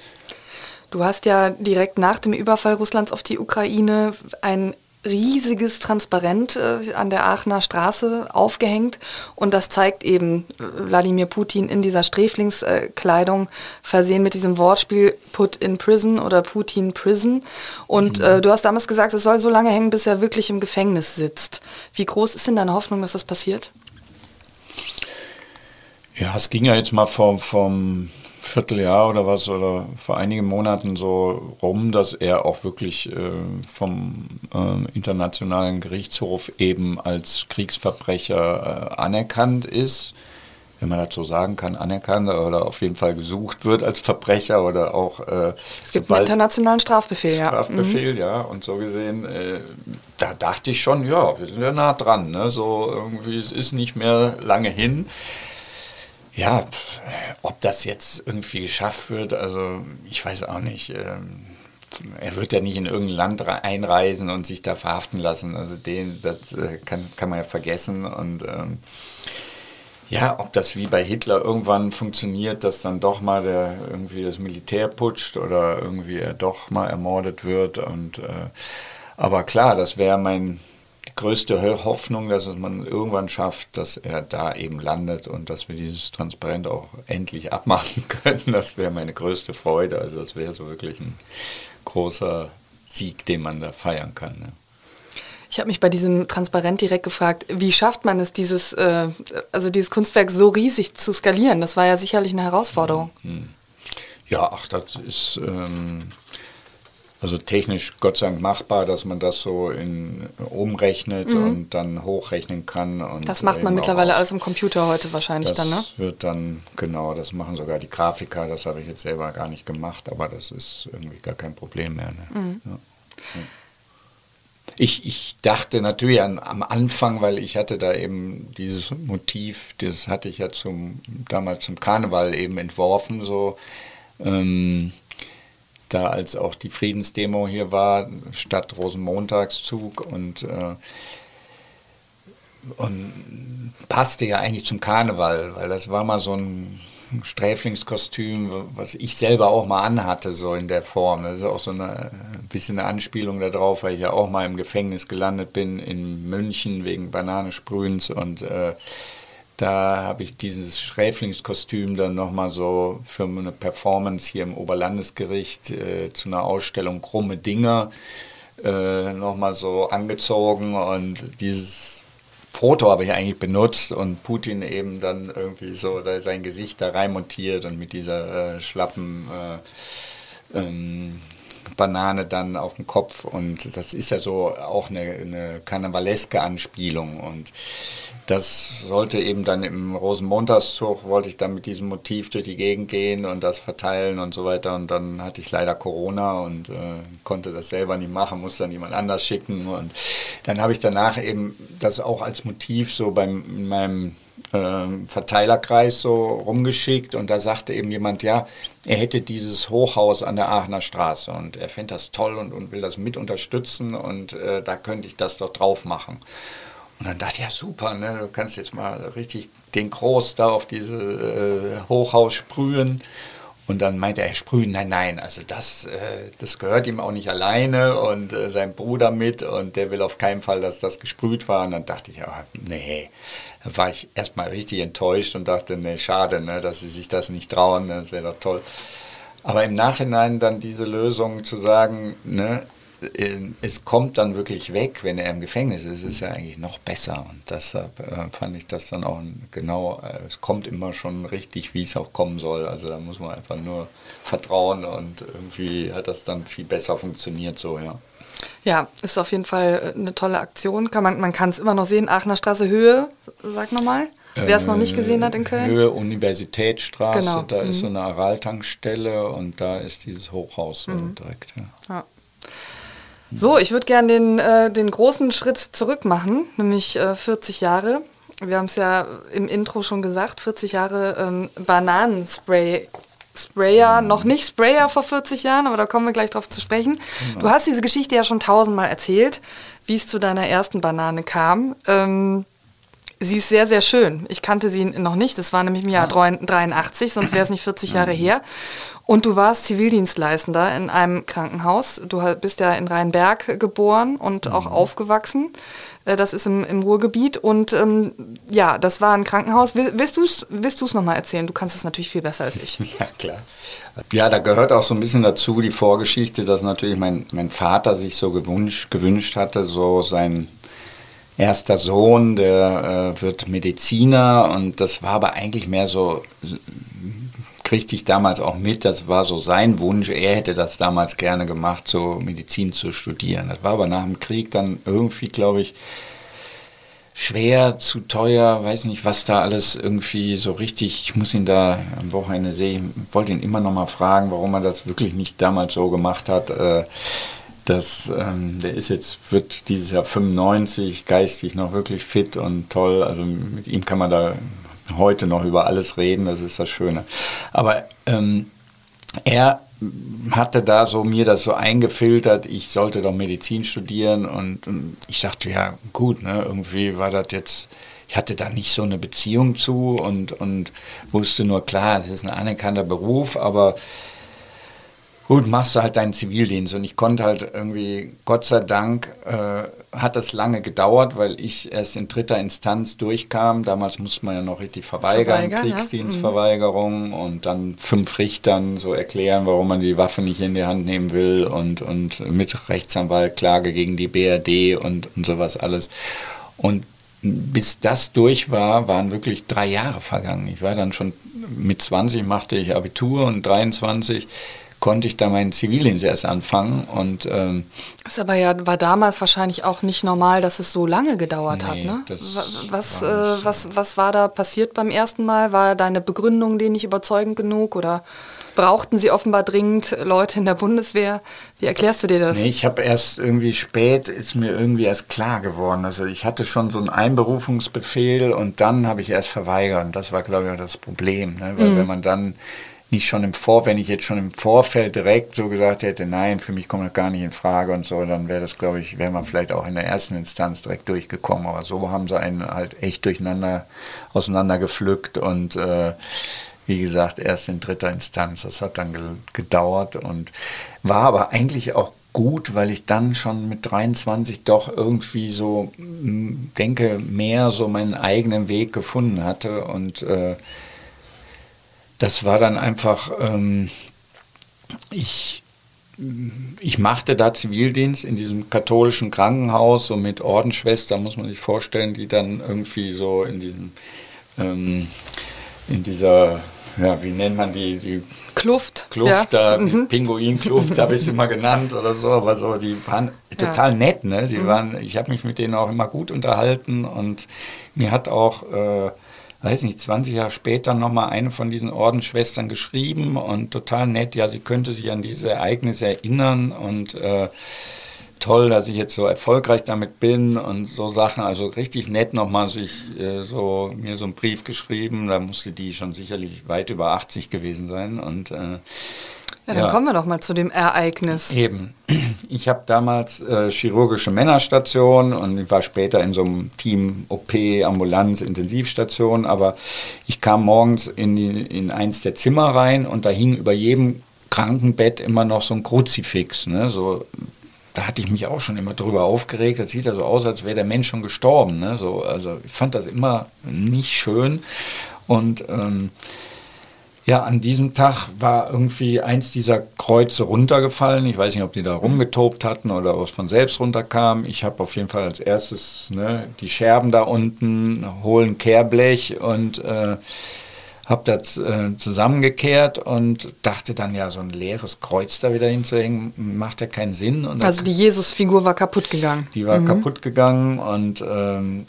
Du hast ja direkt nach dem Überfall Russlands auf die Ukraine ein riesiges Transparent äh, an der Aachener Straße aufgehängt und das zeigt eben Wladimir Putin in dieser Sträflingskleidung versehen mit diesem Wortspiel Put in Prison oder Putin Prison. Und mhm. äh, du hast damals gesagt, es soll so lange hängen, bis er wirklich im Gefängnis sitzt. Wie groß ist denn deine Hoffnung, dass das passiert? Ja, es ging ja jetzt mal vom, vom Vierteljahr oder was oder vor einigen Monaten so rum, dass er auch wirklich äh, vom äh, Internationalen Gerichtshof eben als Kriegsverbrecher äh, anerkannt ist. Wenn man das so sagen kann, anerkannt oder auf jeden Fall gesucht wird als Verbrecher oder auch. Äh, es gibt einen internationalen Strafbefehl, ja. Strafbefehl, mhm. ja. Und so gesehen, äh, da dachte ich schon, ja, wir sind ja nah dran. Ne? So irgendwie, es ist nicht mehr lange hin. Ja, ob das jetzt irgendwie geschafft wird, also ich weiß auch nicht. Ähm, er wird ja nicht in irgendein Land einreisen und sich da verhaften lassen. Also den, das äh, kann, kann man ja vergessen. Und ähm, ja, ob das wie bei Hitler irgendwann funktioniert, dass dann doch mal der irgendwie das Militär putscht oder irgendwie er doch mal ermordet wird. Und äh, aber klar, das wäre mein größte Hoffnung, dass es man irgendwann schafft, dass er da eben landet und dass wir dieses Transparent auch endlich abmachen [laughs] können. Das wäre meine größte Freude. Also das wäre so wirklich ein großer Sieg, den man da feiern kann. Ne? Ich habe mich bei diesem Transparent direkt gefragt, wie schafft man es, dieses, äh, also dieses Kunstwerk so riesig zu skalieren? Das war ja sicherlich eine Herausforderung. Hm. Ja, ach, das ist ähm, also technisch Gott sei Dank machbar, dass man das so in, umrechnet mhm. und dann hochrechnen kann. Und das macht man mittlerweile alles im Computer heute wahrscheinlich dann, ne? Das wird dann, genau, das machen sogar die Grafiker, das habe ich jetzt selber gar nicht gemacht, aber das ist irgendwie gar kein Problem mehr. Ne? Mhm. Ja. Ich, ich dachte natürlich an, am Anfang, weil ich hatte da eben dieses Motiv, das hatte ich ja zum, damals zum Karneval eben entworfen, so. Ähm, da als auch die Friedensdemo hier war, statt Rosenmontagszug und, äh, und passte ja eigentlich zum Karneval, weil das war mal so ein Sträflingskostüm, was ich selber auch mal anhatte, so in der Form. Das ist auch so eine, ein bisschen eine Anspielung darauf, weil ich ja auch mal im Gefängnis gelandet bin in München wegen Bananensprühens und äh, da habe ich dieses Schräflingskostüm dann nochmal so für eine Performance hier im Oberlandesgericht äh, zu einer Ausstellung Krumme Dinger äh, nochmal so angezogen. Und dieses Foto habe ich eigentlich benutzt und Putin eben dann irgendwie so sein Gesicht da reinmontiert und mit dieser äh, schlappen äh, ähm, Banane dann auf dem Kopf und das ist ja so auch eine, eine karnevaleske Anspielung und das sollte eben dann im Rosenmontagszug, wollte ich dann mit diesem Motiv durch die Gegend gehen und das verteilen und so weiter. Und dann hatte ich leider Corona und äh, konnte das selber nicht machen, musste dann jemand anders schicken. Und dann habe ich danach eben das auch als Motiv so beim, in meinem äh, Verteilerkreis so rumgeschickt. Und da sagte eben jemand, ja, er hätte dieses Hochhaus an der Aachener Straße und er fände das toll und, und will das mit unterstützen und äh, da könnte ich das doch drauf machen. Und dann dachte ich, ja super, ne, du kannst jetzt mal richtig den Groß da auf diese äh, Hochhaus sprühen. Und dann meinte er, sprühen, nein, nein, also das, äh, das gehört ihm auch nicht alleine und äh, sein Bruder mit und der will auf keinen Fall, dass das gesprüht war. Und dann dachte ich, ja, nee, war ich erstmal richtig enttäuscht und dachte, nee, schade, ne, dass sie sich das nicht trauen, ne, das wäre doch toll. Aber im Nachhinein dann diese Lösung zu sagen, ne, äh, es kommt dann wirklich weg, wenn er im Gefängnis ist, ist ja eigentlich noch besser. Und deshalb äh, fand ich das dann auch genau, äh, es kommt immer schon richtig, wie es auch kommen soll. Also da muss man einfach nur vertrauen und irgendwie hat das dann viel besser funktioniert so, ja. Ja, ist auf jeden Fall äh, eine tolle Aktion. Kann man man kann es immer noch sehen. Aachener Straße Höhe, sag nochmal. Wer es noch nicht gesehen hat in Köln? Höhe Universitätsstraße, genau. da mhm. ist so eine Araltankstelle und da ist dieses Hochhaus mhm. direkt. Ja. ja. So, ich würde gerne den, äh, den großen Schritt zurück machen, nämlich äh, 40 Jahre. Wir haben es ja im Intro schon gesagt, 40 Jahre ähm, Bananenspray. Sprayer, noch nicht Sprayer vor 40 Jahren, aber da kommen wir gleich drauf zu sprechen. Genau. Du hast diese Geschichte ja schon tausendmal erzählt, wie es zu deiner ersten Banane kam. Ähm, Sie ist sehr, sehr schön. Ich kannte sie noch nicht. Das war nämlich im Jahr 83, sonst wäre es nicht 40 Jahre her. Und du warst Zivildienstleistender in einem Krankenhaus. Du bist ja in Rheinberg geboren und auch mhm. aufgewachsen. Äh, das ist im, im Ruhrgebiet. Und ähm, ja, das war ein Krankenhaus. Willst du es willst nochmal erzählen? Du kannst es natürlich viel besser als ich. [laughs] Ja, klar. Ja, da gehört auch so ein bisschen dazu die Vorgeschichte, dass natürlich mein, mein Vater sich so gewünscht, gewünscht hatte, so sein erster Sohn, der äh, wird Mediziner und das war aber eigentlich mehr so, kriegte ich damals auch mit, das war so sein Wunsch, er hätte das damals gerne gemacht, so Medizin zu studieren. Das war aber nach dem Krieg dann irgendwie, glaube ich, schwer, zu teuer, weiß nicht, was da alles irgendwie so richtig, ich muss ihn da am Wochenende sehen, wollte ihn immer noch mal fragen, warum er das wirklich nicht damals so gemacht hat. Äh, das, ähm, der ist jetzt, wird dieses Jahr 95, geistig noch wirklich fit und toll. Also mit ihm kann man da heute noch über alles reden, das ist das Schöne. Aber ähm, er hatte da so mir das so eingefiltert, ich sollte doch Medizin studieren und, und ich dachte, ja gut, ne, irgendwie war das jetzt, ich hatte da nicht so eine Beziehung zu und, und wusste nur, klar, es ist ein anerkannter Beruf, aber gut, machst du halt deinen Zivildienst. Und ich konnte halt irgendwie, Gott sei Dank, äh, hat das lange gedauert, weil ich erst in dritter Instanz durchkam. Damals musste man ja noch richtig verweigern, Verweigern, Kriegsdienstverweigerung ja. mhm. und dann fünf Richtern so erklären, warum man die Waffe nicht in die Hand nehmen will und, und mit Rechtsanwalt Klage gegen die BRD und, und sowas alles. Und bis das durch war, waren wirklich drei Jahre vergangen. Ich war dann schon mit 20 machte ich Abitur und 23 konnte ich da meinen Zivildienst erst anfangen. Und, ähm, das aber ja war damals wahrscheinlich auch nicht normal, dass es so lange gedauert nee, hat. Ne? Was, äh, was, was war da passiert beim ersten Mal? War deine Begründung die nicht überzeugend genug oder brauchten sie offenbar dringend Leute in der Bundeswehr? Wie erklärst du dir das? Nee, ich habe erst irgendwie spät, ist mir irgendwie erst klar geworden. Also ich hatte schon so einen Einberufungsbefehl und dann habe ich erst verweigert. Und das war, glaube ich, auch das Problem. Ne? Weil mhm. wenn man dann nicht schon im Vor, wenn ich jetzt schon im Vorfeld direkt so gesagt hätte, nein, für mich kommt das gar nicht in Frage und so, dann wäre das, glaube ich, wäre man vielleicht auch in der ersten Instanz direkt durchgekommen. Aber so haben sie einen halt echt durcheinander auseinandergepflückt und äh, wie gesagt, erst in dritter Instanz. Das hat dann ge gedauert und war aber eigentlich auch gut, weil ich dann schon mit 23 doch irgendwie so, denke, mehr so meinen eigenen Weg gefunden hatte und äh, das war dann einfach, ähm, ich, ich machte da Zivildienst in diesem katholischen Krankenhaus, so mit Ordensschwestern, muss man sich vorstellen, die dann irgendwie so in diesem, ähm, in dieser, ja, wie nennt man die, die Kluft. Kluft, ja. da, mhm. Pinguinkluft habe ich sie mal genannt oder so, aber so, die waren total ja. nett, ne? Die mhm. waren, ich habe mich mit denen auch immer gut unterhalten und mir hat auch äh, weiß nicht, 20 Jahre später nochmal eine von diesen Ordensschwestern geschrieben und total nett, ja, sie könnte sich an diese Ereignisse erinnern und äh, toll, dass ich jetzt so erfolgreich damit bin und so Sachen, also richtig nett nochmal sich äh, so, mir so einen Brief geschrieben, da musste die schon sicherlich weit über 80 gewesen sein und äh, ja, dann ja. kommen wir doch mal zu dem Ereignis. Eben. Ich habe damals äh, chirurgische Männerstation und ich war später in so einem Team OP, Ambulanz, Intensivstation, aber ich kam morgens in, die, in eins der Zimmer rein und da hing über jedem Krankenbett immer noch so ein Kruzifix. Ne? So, da hatte ich mich auch schon immer drüber aufgeregt. Das sieht ja so aus, als wäre der Mensch schon gestorben. Ne? So, also ich fand das immer nicht schön und ähm, Ja, an diesem Tag war irgendwie eins dieser Kreuze runtergefallen. Ich weiß nicht, ob die da rumgetobt hatten oder was von selbst runterkam. Ich habe auf jeden Fall als erstes ne, die Scherben da unten, hohlen Kehrblech und äh, habe das äh, zusammengekehrt und dachte dann, ja, so ein leeres Kreuz da wieder hinzuhängen, macht ja keinen Sinn. Und also die Jesusfigur war kaputt gegangen. Die war mhm. kaputt gegangen und ähm,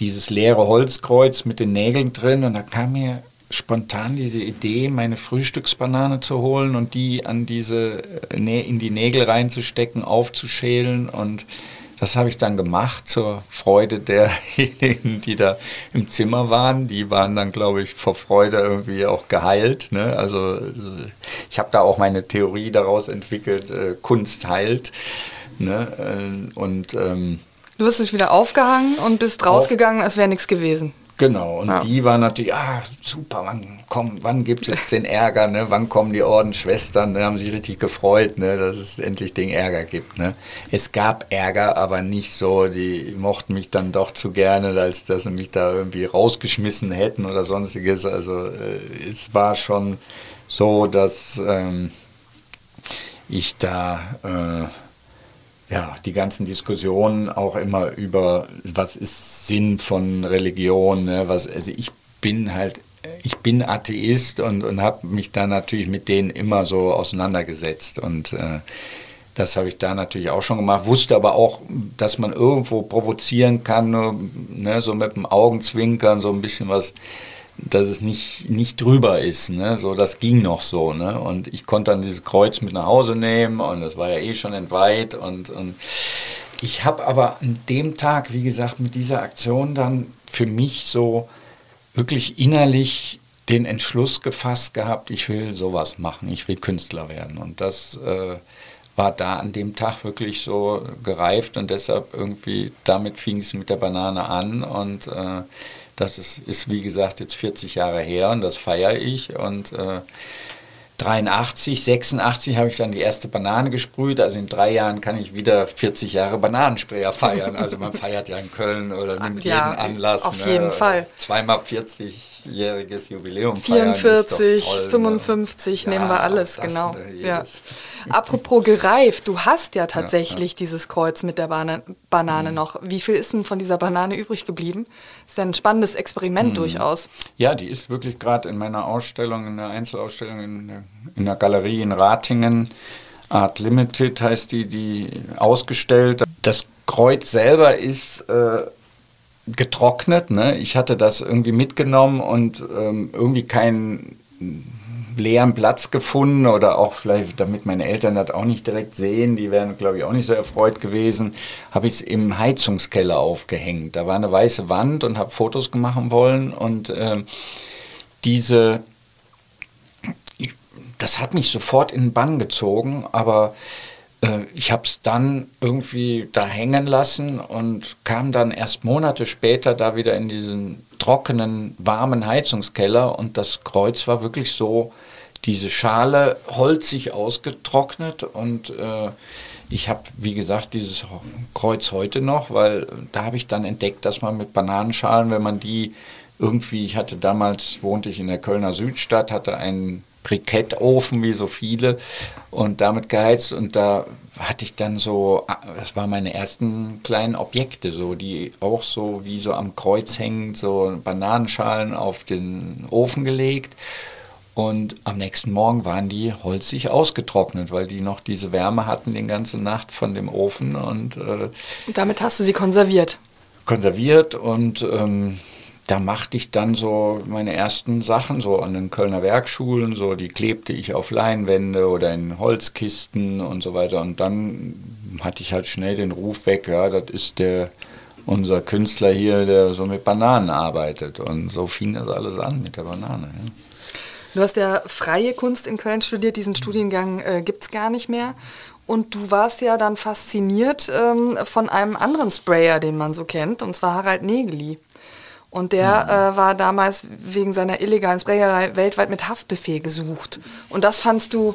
dieses leere Holzkreuz mit den Nägeln drin und da kam mir spontan diese Idee, meine Frühstücksbanane zu holen und die an diese äh, in die Nägel reinzustecken, aufzuschälen und das habe ich dann gemacht zur Freude derjenigen, [laughs] die da im Zimmer waren. Die waren dann, glaube ich, vor Freude irgendwie auch geheilt. Ne? Also ich habe da auch meine Theorie daraus entwickelt, äh, Kunst heilt. Ne? Äh, und ähm, Du hast dich wieder aufgehangen und bist rausgegangen, als wäre nichts gewesen. Genau, und ja. die waren natürlich, ah, super, wann, komm, wann gibt es jetzt den Ärger, ne? wann kommen die Ordensschwestern, ne? haben sich richtig gefreut, ne? dass es endlich den Ärger gibt. Ne? Es gab Ärger, aber nicht so, die mochten mich dann doch zu gerne, als dass sie mich da irgendwie rausgeschmissen hätten oder sonstiges. Also äh, es war schon so, dass ähm, ich da... Äh, ja, die ganzen Diskussionen auch immer über, was ist Sinn von Religion, ne? was, also ich bin halt, ich bin Atheist und, und habe mich da natürlich mit denen immer so auseinandergesetzt und äh, das habe ich da natürlich auch schon gemacht, wusste aber auch, dass man irgendwo provozieren kann, ne, so mit dem Augenzwinkern, so ein bisschen was dass es nicht, nicht drüber ist. Ne? So, das ging noch so. Ne? Und ich konnte dann dieses Kreuz mit nach Hause nehmen und das war ja eh schon entweiht. Und, und ich habe aber an dem Tag, wie gesagt, mit dieser Aktion dann für mich so wirklich innerlich den Entschluss gefasst gehabt, ich will sowas machen, ich will Künstler werden. Und das äh, war da an dem Tag wirklich so gereift und deshalb irgendwie, damit fing es mit der Banane an und äh, das ist, ist, wie gesagt, jetzt 40 Jahre her und das feiere ich. Und äh, 83, 86 habe ich dann die erste Banane gesprüht. Also in drei Jahren kann ich wieder 40 Jahre Bananensprayer feiern. Also man feiert ja in Köln oder nimmt ja, jeden Anlass. Auf ne? jeden Fall. Zweimal 40-jähriges Jubiläum 44, toll, 55 ne? nehmen wir alles, genau. Ja. Apropos gereift, du hast ja tatsächlich ja, ja. dieses Kreuz mit der Bana Banane mhm. noch. Wie viel ist denn von dieser Banane übrig geblieben? Ist ja ein spannendes Experiment mhm. durchaus. Ja, die ist wirklich gerade in meiner Ausstellung, in der Einzelausstellung in der, in der Galerie in Ratingen. Art Limited heißt die, die ausgestellt. Das Kreuz selber ist äh, getrocknet. Ne? Ich hatte das irgendwie mitgenommen und ähm, irgendwie kein leeren Platz gefunden oder auch vielleicht, damit meine Eltern das auch nicht direkt sehen, die wären, glaube ich, auch nicht so erfreut gewesen, habe ich es im Heizungskeller aufgehängt. Da war eine weiße Wand und habe Fotos machen wollen und äh, diese, ich, das hat mich sofort in den Bann gezogen, aber ich habe es dann irgendwie da hängen lassen und kam dann erst Monate später da wieder in diesen trockenen, warmen Heizungskeller und das Kreuz war wirklich so diese Schale holzig ausgetrocknet und äh, ich habe, wie gesagt, dieses Kreuz heute noch, weil da habe ich dann entdeckt, dass man mit Bananenschalen, wenn man die irgendwie, ich hatte damals, wohnte ich in der Kölner Südstadt, hatte einen Brikettofen wie so viele und damit geheizt und da hatte ich dann so, das waren meine ersten kleinen Objekte, so die auch so wie so am Kreuz hängen, so Bananenschalen auf den Ofen gelegt und am nächsten Morgen waren die holzig ausgetrocknet, weil die noch diese Wärme hatten die ganze Nacht von dem Ofen. Und, äh, damit hast du sie konserviert? Konserviert und ähm, da machte ich dann so meine ersten Sachen, so an den Kölner Werkschulen, so die klebte ich auf Leinwände oder in Holzkisten und so weiter. Und dann hatte ich halt schnell den Ruf weg, ja, das ist der unser Künstler hier, der so mit Bananen arbeitet. Und so fing das alles an mit der Banane. Ja. Du hast ja freie Kunst in Köln studiert, diesen Studiengang äh, gibt es gar nicht mehr. Und du warst ja dann fasziniert ähm, von einem anderen Sprayer, den man so kennt, und zwar Harald Negeli. Und der mhm. äh, war damals wegen seiner illegalen Sprayerei weltweit mit Haftbefehl gesucht. Und das fandst du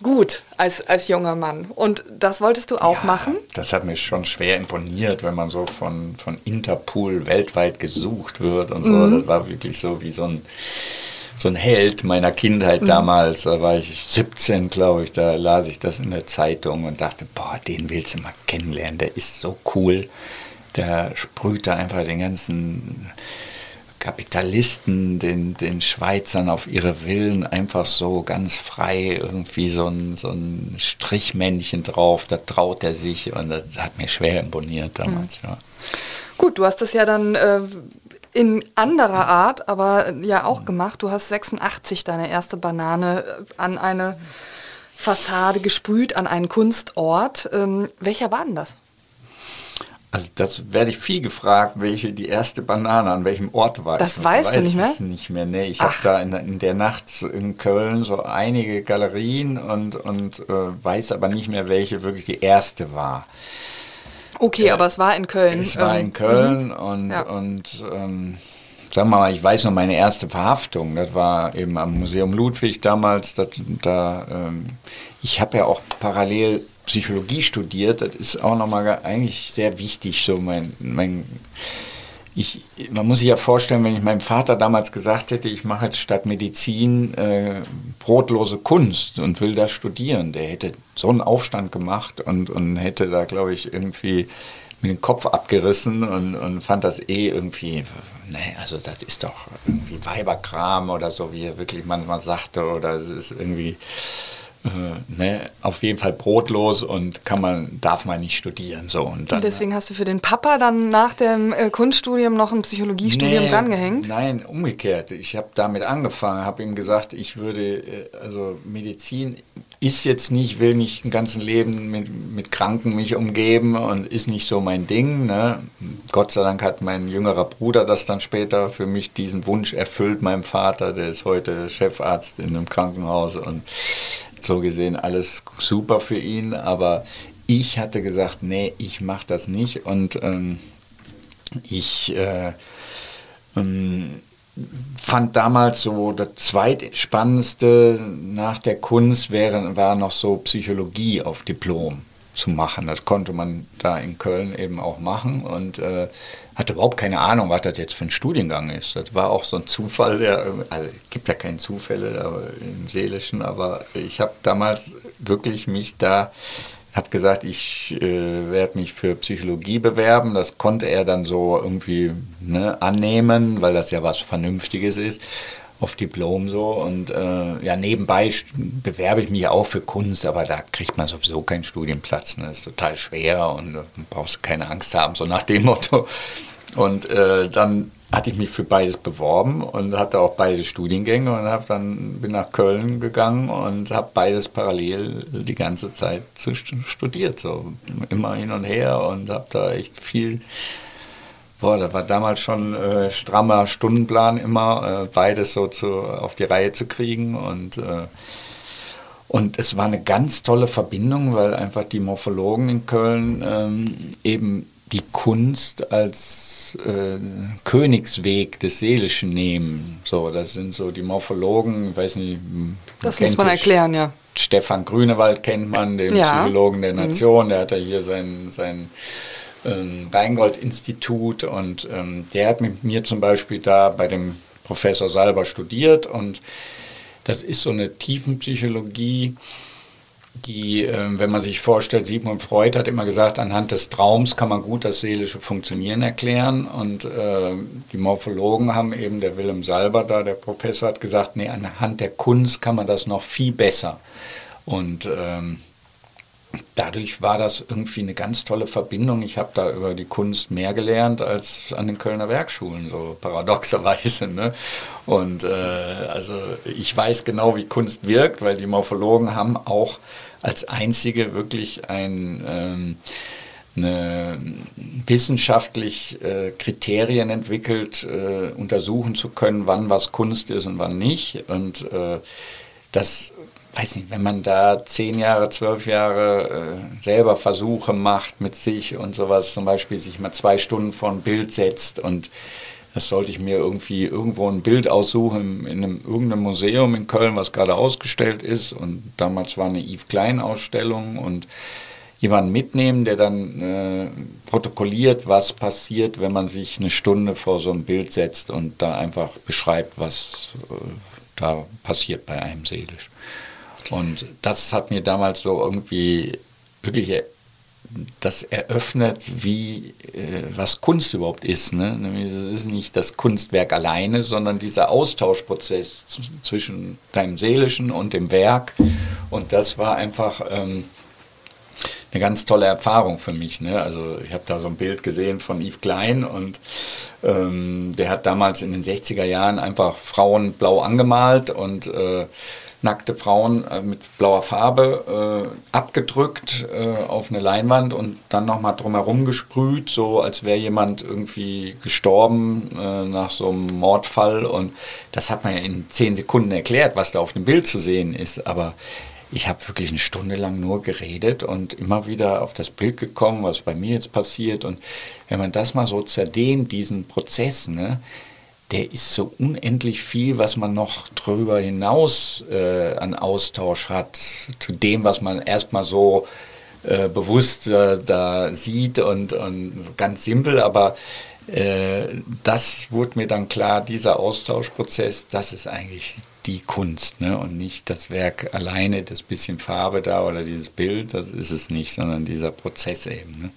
gut als, als junger Mann. Und das wolltest du auch ja, machen? Das hat mich schon schwer imponiert, wenn man so von, von Interpol weltweit gesucht wird und so. Mhm. Das war wirklich so wie so ein so ein Held meiner Kindheit mhm. damals. Da war ich 17, glaube ich, da las ich das in der Zeitung und dachte, boah, den willst du mal kennenlernen, der ist so cool. Der sprüht da einfach den ganzen Kapitalisten, den, den Schweizern auf ihre Willen einfach so ganz frei irgendwie so ein, so ein Strichmännchen drauf, da traut er sich und das hat mir schwer imponiert damals, mhm. ja. Gut, du hast das ja dann äh, in anderer Art, aber ja auch gemacht. Du hast 86 deine erste Banane äh, an eine Fassade gesprüht, an einen Kunstort. Ähm, welcher war denn das? Also das werde ich viel gefragt, welche die erste Banane an welchem Ort war. Das weißt weiß du nicht mehr? Es nicht mehr. Nee, ich habe da in, in, der Nacht in Köln so einige Galerien und, und äh, weiß aber nicht mehr, welche wirklich die erste war. Okay, äh, aber es war in Köln. Es war in ähm, Köln mhm. und, ja. und ähm, sagen wir mal, ich weiß noch meine erste Verhaftung. Das war eben am Museum Ludwig damals. Das, da, ähm, ich habe ja auch parallel Psychologie studiert. Das ist auch nochmal eigentlich sehr wichtig. So mein, mein ich, man muss sich ja vorstellen, wenn ich meinem Vater damals gesagt hätte, ich mache jetzt statt Medizin äh, brotlose Kunst und will das studieren, der hätte so einen Aufstand gemacht und, und hätte da, glaube ich, irgendwie mit dem Kopf abgerissen und, und fand das eh irgendwie, nee, also das ist doch irgendwie Weiberkram oder so, wie er wirklich manchmal sagte, oder es ist irgendwie äh, ne, auf jeden Fall brotlos und kann man, darf man nicht studieren. So. Und, dann, und deswegen hast du für den Papa dann nach dem äh, Kunststudium noch ein Psychologiestudium nee, drangehängt? Nein, umgekehrt. Ich habe damit angefangen, habe ihm gesagt, ich würde, äh, also Medizin ist jetzt nicht, will nicht ein ganzes Leben mit, mit Kranken mich umgeben und ist nicht so mein Ding. Ne? Gott sei Dank hat mein jüngerer Bruder das dann später für mich diesen Wunsch erfüllt, meinem Vater, der ist heute Chefarzt in einem Krankenhaus und so gesehen alles super für ihn, aber ich hatte gesagt, nee, ich mache das nicht und ähm, ich äh, ähm, fand damals so das zweitspannendste nach der Kunst wäre, war noch so Psychologie auf Diplom zu machen. Das konnte man da in Köln eben auch machen und äh, hatte überhaupt keine Ahnung, was das jetzt für ein Studiengang ist. Das war auch so ein Zufall, der, also gibt ja keine Zufälle im Seelischen, aber ich habe damals wirklich mich da, habe gesagt, ich äh, werde mich für Psychologie bewerben. Das konnte er dann so irgendwie ne, annehmen, weil das ja was Vernünftiges ist auf Diplom so und äh, ja nebenbei bewerbe ich mich auch für Kunst, aber da kriegt man sowieso keinen Studienplatz. Ne? Das ist total schwer und äh, brauchst keine Angst haben, so nach dem Motto. Und äh, dann hatte ich mich für beides beworben und hatte auch beide Studiengänge und habe dann bin nach Köln gegangen und habe beides parallel die ganze Zeit studiert, so immer hin und her und habe da echt viel Boah, da war damals schon äh, strammer Stundenplan immer, äh, beides so zu, auf die Reihe zu kriegen. Und, äh, und es war eine ganz tolle Verbindung, weil einfach die Morphologen in Köln ähm, eben die Kunst als äh, Königsweg des Seelischen nehmen. So, das sind so die Morphologen, ich weiß nicht. Das muss man erklären, ja. Stefan Grünewald kennt man, den ja. Psychologen der mhm. Nation, mhm. der hat ja hier sein, sein ähm, Rheingold-Institut und ähm, der hat mit mir zum Beispiel da bei dem Professor Salber studiert und das ist so eine Tiefenpsychologie, die, äh, wenn man sich vorstellt, Sigmund Freud hat immer gesagt, anhand des Traums kann man gut das seelische Funktionieren erklären und äh, die Morphologen haben eben, der Willem Salber da, der Professor hat gesagt, nee, anhand der Kunst kann man das noch viel besser und ähm, dadurch war das irgendwie eine ganz tolle Verbindung. Ich habe da über die Kunst mehr gelernt als an den Kölner Werkschulen, so paradoxerweise. Ne? Und äh, also ich weiß genau, wie Kunst wirkt, weil die Morphologen haben auch als einzige wirklich ein ähm, eine wissenschaftlich äh, Kriterien entwickelt, äh, untersuchen zu können, wann was Kunst ist und wann nicht. Und äh, das weiß nicht, wenn man da zehn Jahre, zwölf Jahre äh, selber Versuche macht mit sich und sowas, zum Beispiel sich mal zwei Stunden vor ein Bild setzt und das sollte ich mir irgendwie irgendwo ein Bild aussuchen in einem, irgendeinem Museum in Köln, was gerade ausgestellt ist. Und damals war eine Yves Klein Ausstellung und jemanden mitnehmen, der dann äh, protokolliert, was passiert, wenn man sich eine Stunde vor so ein Bild setzt und da einfach beschreibt, was äh, da passiert bei einem seelisch. Und das hat mir damals so irgendwie wirklich das eröffnet, wie äh, was Kunst überhaupt ist. Ne? Es ist nicht das Kunstwerk alleine, sondern dieser Austauschprozess zwischen deinem Seelischen und dem Werk. Und das war einfach ähm, eine ganz tolle Erfahrung für mich. Ne? Also ich habe da so ein Bild gesehen von Yves Klein und ähm, der hat damals in den 60er Jahren einfach Frauen blau angemalt und äh, nackte Frauen äh, mit blauer Farbe äh, abgedrückt äh, auf eine Leinwand und dann nochmal drumherum gesprüht, so als wäre jemand irgendwie gestorben äh, nach so einem Mordfall. Und das hat man ja in zehn Sekunden erklärt, was da auf dem Bild zu sehen ist. Aber ich habe wirklich eine Stunde lang nur geredet und immer wieder auf das Bild gekommen, was bei mir jetzt passiert. Und wenn man das mal so zerdehnt, diesen Prozess, ne, der ist so unendlich viel, was man noch darüber hinaus äh, an Austausch hat, zu dem, was man erstmal so äh, bewusst äh, da sieht und, und ganz simpel, aber äh, das wurde mir dann klar, dieser Austauschprozess, das ist eigentlich die Kunst ne? und nicht das Werk alleine, das bisschen Farbe da oder dieses Bild, das ist es nicht, sondern dieser Prozess eben. Ne?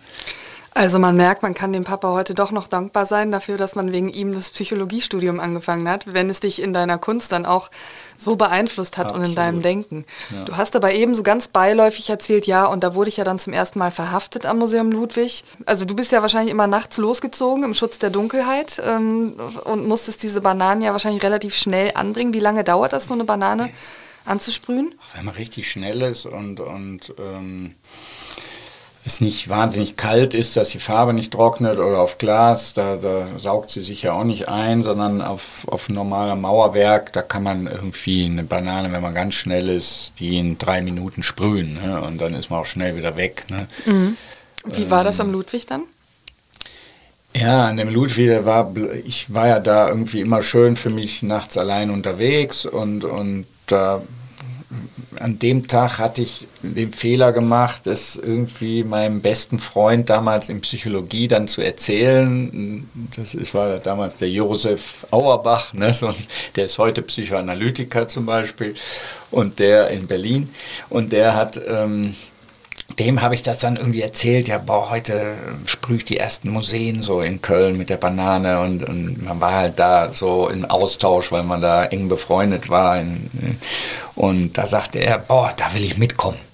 Also man merkt, man kann dem Papa heute doch noch dankbar sein dafür, dass man wegen ihm das Psychologiestudium angefangen hat, wenn es dich in deiner Kunst dann auch so beeinflusst hat Absolut. und in deinem Denken. Ja. Du hast aber eben so ganz beiläufig erzählt, ja, und da wurde ich ja dann zum ersten Mal verhaftet am Museum Ludwig. Also du bist ja wahrscheinlich immer nachts losgezogen im Schutz der Dunkelheit ähm, und musstest diese Bananen ja wahrscheinlich relativ schnell anbringen. Wie lange dauert das, so eine Banane anzusprühen? Wenn man richtig schnell ist und, und ähm es nicht wahnsinnig kalt ist, dass die Farbe nicht trocknet oder auf Glas, da, da saugt sie sich ja auch nicht ein, sondern auf, auf normalem Mauerwerk, da kann man irgendwie eine Banane, wenn man ganz schnell ist, die in drei Minuten sprühen ne? und dann ist man auch schnell wieder weg. Ne? Mhm. Wie war das am ähm, Ludwig dann? Ja, an dem Ludwig, war, ich war ja da irgendwie immer schön für mich nachts allein unterwegs und, und da an dem Tag hatte ich den Fehler gemacht, es irgendwie meinem besten Freund damals in Psychologie dann zu erzählen. Das ist, war damals der Josef Auerbach, ne, so, der ist heute Psychoanalytiker zum Beispiel und der in Berlin. Und der hat ähm, dem habe ich das dann irgendwie erzählt, ja, boah, heute sprühe ich die ersten Museen so in Köln mit der Banane und, und man war halt da so im Austausch, weil man da eng befreundet war. und da sagte er, boah, da will ich mitkommen.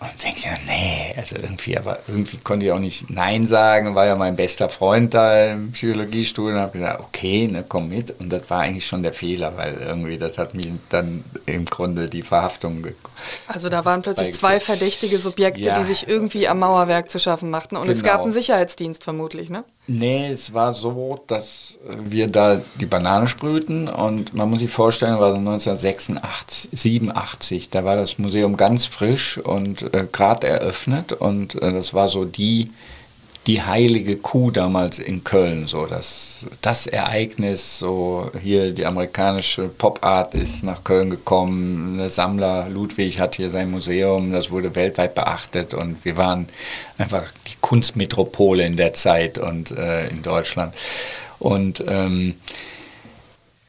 Und denke ich, nee, also irgendwie, aber irgendwie konnte ich auch nicht Nein sagen, war ja mein bester Freund da im Psychologiestudium und habe gesagt, okay, ne, komm mit. Und das war eigentlich schon der Fehler, weil irgendwie das hat mich dann im Grunde die Verhaftung. Also da waren plötzlich zwei verdächtige Subjekte, ja. die sich irgendwie am Mauerwerk zu schaffen machten. Und genau. es gab genau. einen Sicherheitsdienst vermutlich, ne? Nee, es war so, dass wir da die Banane sprühten und man muss sich vorstellen, war 1986, 87, da war das Museum ganz frisch und äh, gerade eröffnet und äh, das war so die die heilige Kuh damals in Köln, so das, das Ereignis, so hier die amerikanische Pop-Art ist nach Köln gekommen, der Sammler Ludwig hat hier sein Museum, das wurde weltweit beachtet und wir waren einfach die Kunstmetropole in der Zeit und äh, in Deutschland. Und ähm,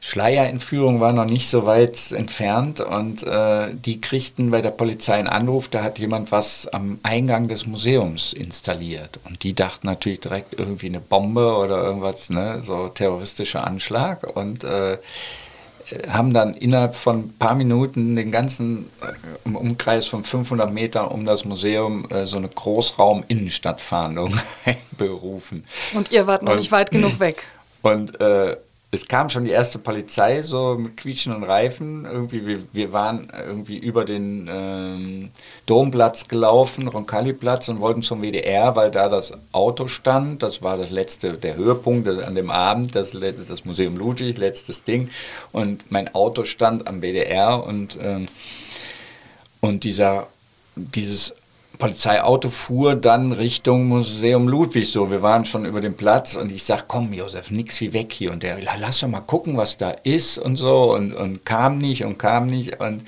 Schleierentführung war noch nicht so weit entfernt und äh, die kriegten bei der Polizei einen Anruf, da hat jemand was am Eingang des Museums installiert. Und die dachten natürlich direkt irgendwie eine Bombe oder irgendwas, ne, so terroristischer Anschlag und äh, haben dann innerhalb von ein paar Minuten den ganzen äh, Umkreis von 500 Metern um das Museum äh, so eine Großraum-Innenstadtfahndung [laughs] berufen. Und ihr wart noch und, nicht weit genug weg. Und äh, es kam schon die erste Polizei so mit quietschenden Reifen. Irgendwie, wir, wir waren irgendwie über den ähm, Domplatz gelaufen, Roncalli-Platz und wollten zum WDR, weil da das Auto stand. Das war das letzte, der Höhepunkt an dem Abend, das, das Museum Ludwig, letztes Ding. Und mein Auto stand am WDR und, ähm, und dieser, dieses Polizeiauto fuhr dann Richtung Museum Ludwig so. Wir waren schon über dem Platz und ich sag, komm Josef, nix wie weg hier. Und der, lass doch mal gucken, was da ist und so. Und, und kam nicht und kam nicht. Und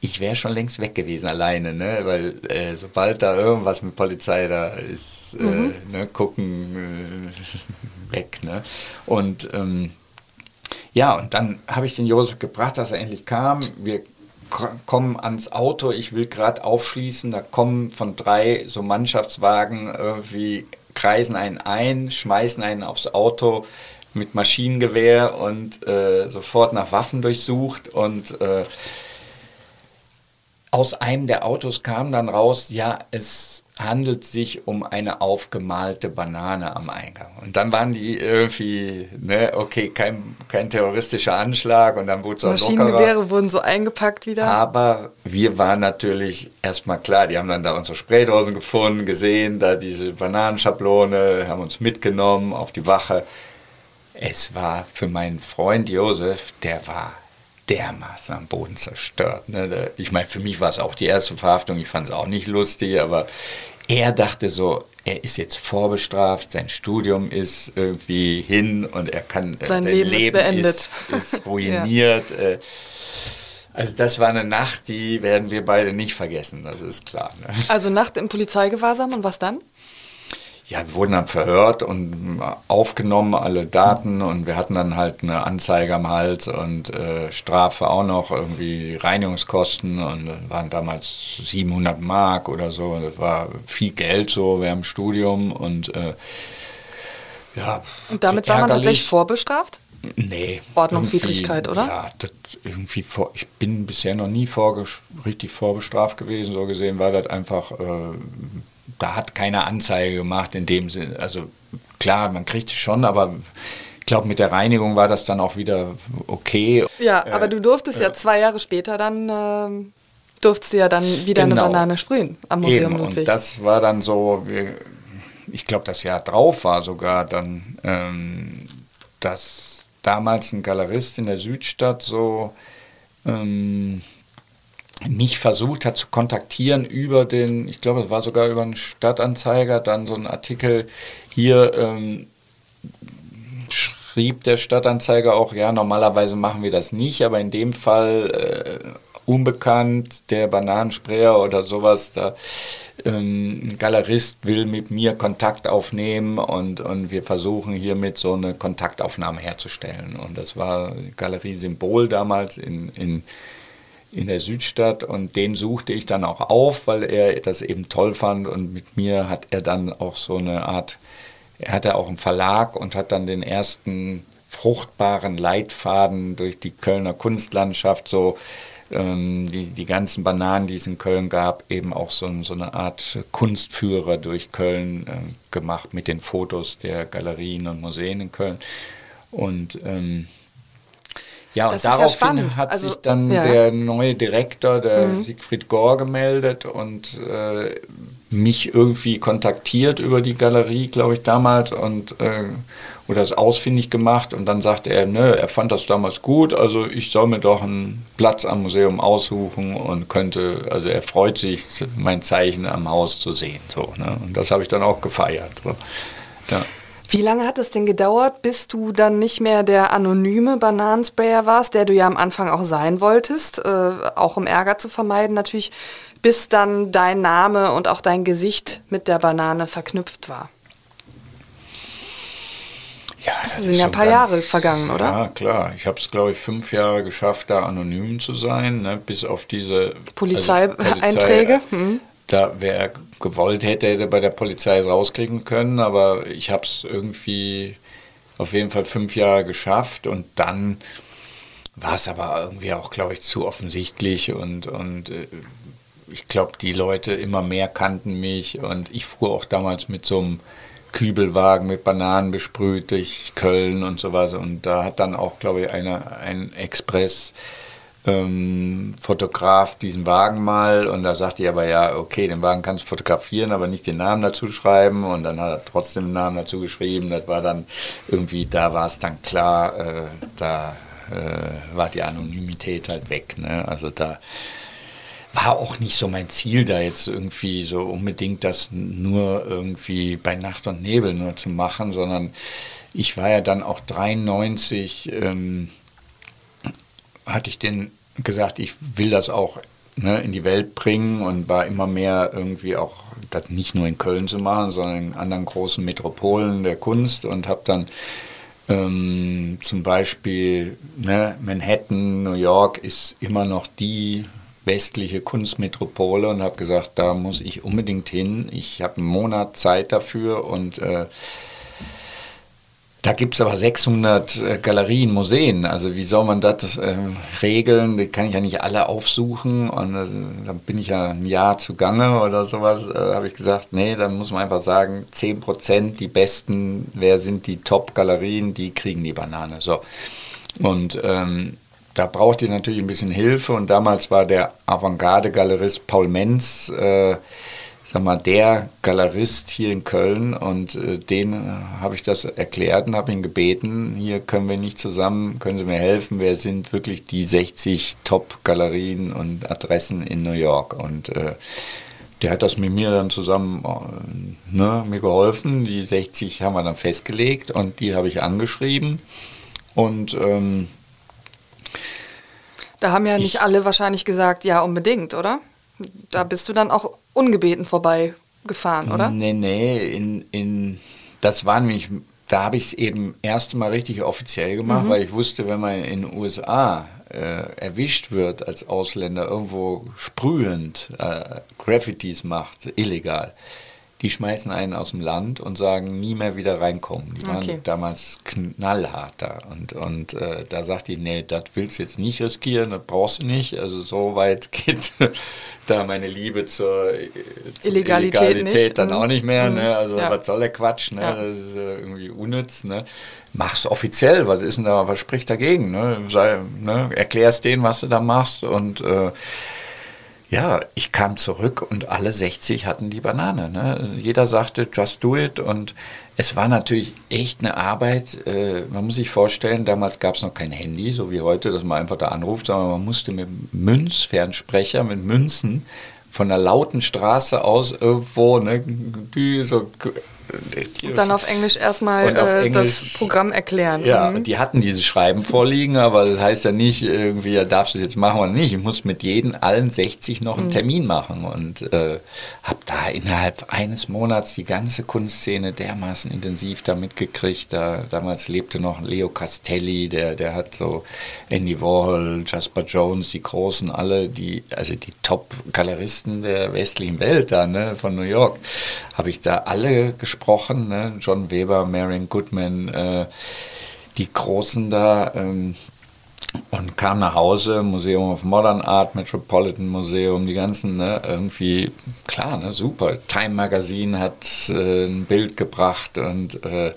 ich wäre schon längst weg gewesen alleine, ne? weil äh, sobald da irgendwas mit Polizei da ist, äh, mhm. ne, gucken, äh, weg. Ne? Und ähm, Ja, und dann habe ich den Josef gebracht, dass er endlich kam. Wir kommen ans Auto, ich will gerade aufschließen, da kommen von drei so Mannschaftswagen irgendwie, kreisen einen ein, schmeißen einen aufs Auto mit Maschinengewehr und äh, sofort nach Waffen durchsucht und äh, aus einem der Autos kam dann raus, ja, es handelt sich um eine aufgemalte Banane am Eingang. Und dann waren die irgendwie, ne, okay, kein, kein terroristischer Anschlag und dann wurde es auch Maschinengewehre lockerer. wurden so eingepackt wieder. Aber wir waren natürlich erstmal klar, die haben dann da unsere Spraydosen gefunden, gesehen, da diese Bananenschablone, haben uns mitgenommen auf die Wache. Es war für meinen Freund Josef, der war dermaßen am Boden zerstört. Ne? Ich meine, für mich war es auch die erste Verhaftung, ich fand es auch nicht lustig, aber er dachte so, er ist jetzt vorbestraft, sein Studium ist irgendwie hin und er kann, äh, sein, sein Leben, Leben, ist beendet. Ist, ist [laughs] ruiniert. ja. Äh. Also das war eine Nacht, die werden wir beide nicht vergessen, das ist klar. Ne? Also Nacht im Polizeigewahrsam und was dann? Ja, wir wurden dann verhört und aufgenommen, alle Daten und wir hatten dann halt eine Anzeige am Hals und äh, Strafe auch noch, irgendwie Reinigungskosten und waren damals 700 Mark oder so. Das war viel Geld so während dem Studium und äh, ja. Und damit war man tatsächlich vorbestraft? Nee. Ordnungswidrigkeit, oder? Ja, das irgendwie vor, ich bin bisher noch nie richtig vorbestraft gewesen, so gesehen war das einfach äh, da hat keiner Anzeige gemacht in dem Sinne. Also klar, man kriegt es schon, aber ich glaube, mit der Reinigung war das dann auch wieder okay. Ja, äh, aber du durftest äh, ja zwei Jahre später dann, äh, durftest du ja dann wieder genau. eine Banane sprühen am Museum Eben, Ludwig. Und das war dann so, ich glaube, das Jahr drauf war sogar dann, ähm, dass damals ein Galerist in der Südstadt so ähm, mich versucht hat zu kontaktieren über den, ich glaube, es war sogar über einen Stadtanzeiger, dann so ein Artikel hier ähm, schrieb der Stadtanzeiger auch, ja, normalerweise machen wir das nicht, aber in dem Fall äh, unbekannt, der Bananensprayer oder sowas, da ähm, ein Galerist will mit mir Kontakt aufnehmen und, und wir versuchen hiermit so eine Kontaktaufnahme herzustellen. Und das war Galerie Symbol damals in, in in der Südstadt und den suchte ich dann auch auf, weil er das eben toll fand und mit mir hat er dann auch so eine Art, er hatte auch einen Verlag und hat dann den ersten fruchtbaren Leitfaden durch die Kölner Kunstlandschaft so ähm, die, die ganzen Bananen, die es in Köln gab, eben auch so, so eine Art Kunstführer durch Köln äh, gemacht mit den Fotos der Galerien und Museen in Köln. Und ähm, ja, das und daraufhin ja hat also, sich dann ja. der neue Direktor, der mhm. Siegfried Gore, gemeldet und äh, mich irgendwie kontaktiert über die Galerie, glaube ich, damals und äh, oder es ausfindig gemacht und dann sagte er, nö, er fand das damals gut, also ich soll mir doch einen Platz am Museum aussuchen und könnte, also er freut sich, mein Zeichen am Haus zu sehen. So, ne? Und das habe ich dann auch gefeiert. So. Ja. Wie lange hat es denn gedauert, bis du dann nicht mehr der anonyme Bananensprayer warst, der du ja am Anfang auch sein wolltest, äh, auch um Ärger zu vermeiden natürlich, bis dann dein Name und auch dein Gesicht mit der Banane verknüpft war? Ja, das, das sind ja ein paar ganz, Jahre vergangen, oder? Ja, klar. Ich habe es, glaube ich, fünf Jahre geschafft, da anonym zu sein, ne, bis auf diese Polizeieinträge. Also Polizei, mhm da wer gewollt hätte, hätte bei der Polizei rauskriegen können, aber ich habe es irgendwie auf jeden Fall fünf Jahre geschafft und dann war es aber irgendwie auch, glaube ich, zu offensichtlich und, und äh, ich glaube, die Leute immer mehr kannten mich und ich fuhr auch damals mit so einem Kübelwagen mit Bananen besprüht durch Köln und so weiter und da hat dann auch, glaube ich, eine, ein Express ähm, Fotograf diesen Wagen mal und da sagte ich aber ja, okay, den Wagen kannst du fotografieren, aber nicht den Namen dazu schreiben und dann hat er trotzdem den Namen dazu geschrieben. Das war dann irgendwie, da war es dann klar, äh, da äh, war die Anonymität halt weg. Ne? Also da war auch nicht so mein Ziel, da jetzt irgendwie so unbedingt das nur irgendwie bei Nacht und Nebel nur zu machen, sondern ich war ja dann auch 93, ähm, hatte ich den gesagt, ich will das auch ne, in die Welt bringen und war immer mehr irgendwie auch, das nicht nur in Köln zu machen, sondern in anderen großen Metropolen der Kunst und habe dann Ähm, zum Beispiel ne, Manhattan, New York ist immer noch die westliche Kunstmetropole und habe gesagt, da muss ich unbedingt hin. Ich habe einen Monat Zeit dafür und äh, da gibt es aber 600 äh, Galerien, Museen. Also wie soll man das äh, regeln? Die kann ich ja nicht alle aufsuchen. Und äh, dann bin ich ja ein Jahr zugange oder sowas. Äh, habe ich gesagt, nee, dann muss man einfach sagen, 10% die besten, wer sind die Top-Galerien, die kriegen die Banane. So. Und ähm, da braucht ihr natürlich ein bisschen Hilfe. Und damals war der Avantgarde-Galerist Paul Menz äh, sag mal, der Galerist hier in Köln und äh, den äh, habe ich das erklärt und habe ihn gebeten, hier können wir nicht zusammen, können Sie mir helfen, wer sind wirklich die 60 Top-Galerien und Adressen in New York und äh, der hat das mit mir dann zusammen äh, ne, mir geholfen. Die 60 haben wir dann festgelegt und die habe ich angeschrieben und ähm, da haben ja nicht alle wahrscheinlich gesagt, ja, unbedingt, oder? Da bist du dann auch ungebeten vorbeigefahren, oder? Nee, nee, in, in, das war nämlich, da habe ich es eben erst mal richtig offiziell gemacht, mhm. weil ich wusste, wenn man in den USA äh, erwischt wird als Ausländer irgendwo sprühend äh, Graffitis macht, illegal, die schmeißen einen aus dem Land und sagen, nie mehr wieder reinkommen. Die waren okay. damals knallharter. Und, und äh, da sagt die, nee, das willst du jetzt nicht riskieren, das brauchst du nicht. Also so weit [laughs] geht da meine Liebe zur, zur Illegalität, Illegalität dann mhm. auch nicht mehr. Ne? Mhm. Also ja. was soll der Quatsch? Ne? Ja. Das ist äh, irgendwie unnütz. Ne? Mach's offiziell, was ist denn da, was spricht dagegen? Ne? Sei, ne? Erklärst denen, was du da machst und äh, ja, ich kam zurück und alle 60 hatten die Banane. Ne? Jeder sagte, just do it. Und es war natürlich echt eine Arbeit. Äh, man muss sich vorstellen, damals gab es noch kein Handy, so wie heute, dass man einfach da anruft, sondern man musste mit Münzfernsprecher, mit Münzen von einer lauten Straße aus irgendwo, ne, so und dann auf Englisch erstmal äh, Englisch, das Programm erklären. Ja, mhm. die hatten dieses Schreiben vorliegen, aber das heißt ja nicht, irgendwie, ja, darfst du es jetzt machen oder nicht. Ich muss mit jedem, allen 60 noch einen mhm. Termin machen und äh, habe da innerhalb eines Monats die ganze Kunstszene dermaßen intensiv da mitgekriegt. Da, damals lebte noch Leo Castelli, der, der hat so Andy Warhol, Jasper Jones, die Großen, alle, die, also die Top-Galeristen der westlichen Welt da, ne, von New York, habe ich da alle gesprochen gesprochen, ne? John Weber, Marion Goodman, äh, die Großen da. Ähm, und kam nach Hause, Museum of Modern Art, Metropolitan Museum, die ganzen, ne, irgendwie, klar, ne, super. Time Magazine hat äh, ein Bild gebracht und äh,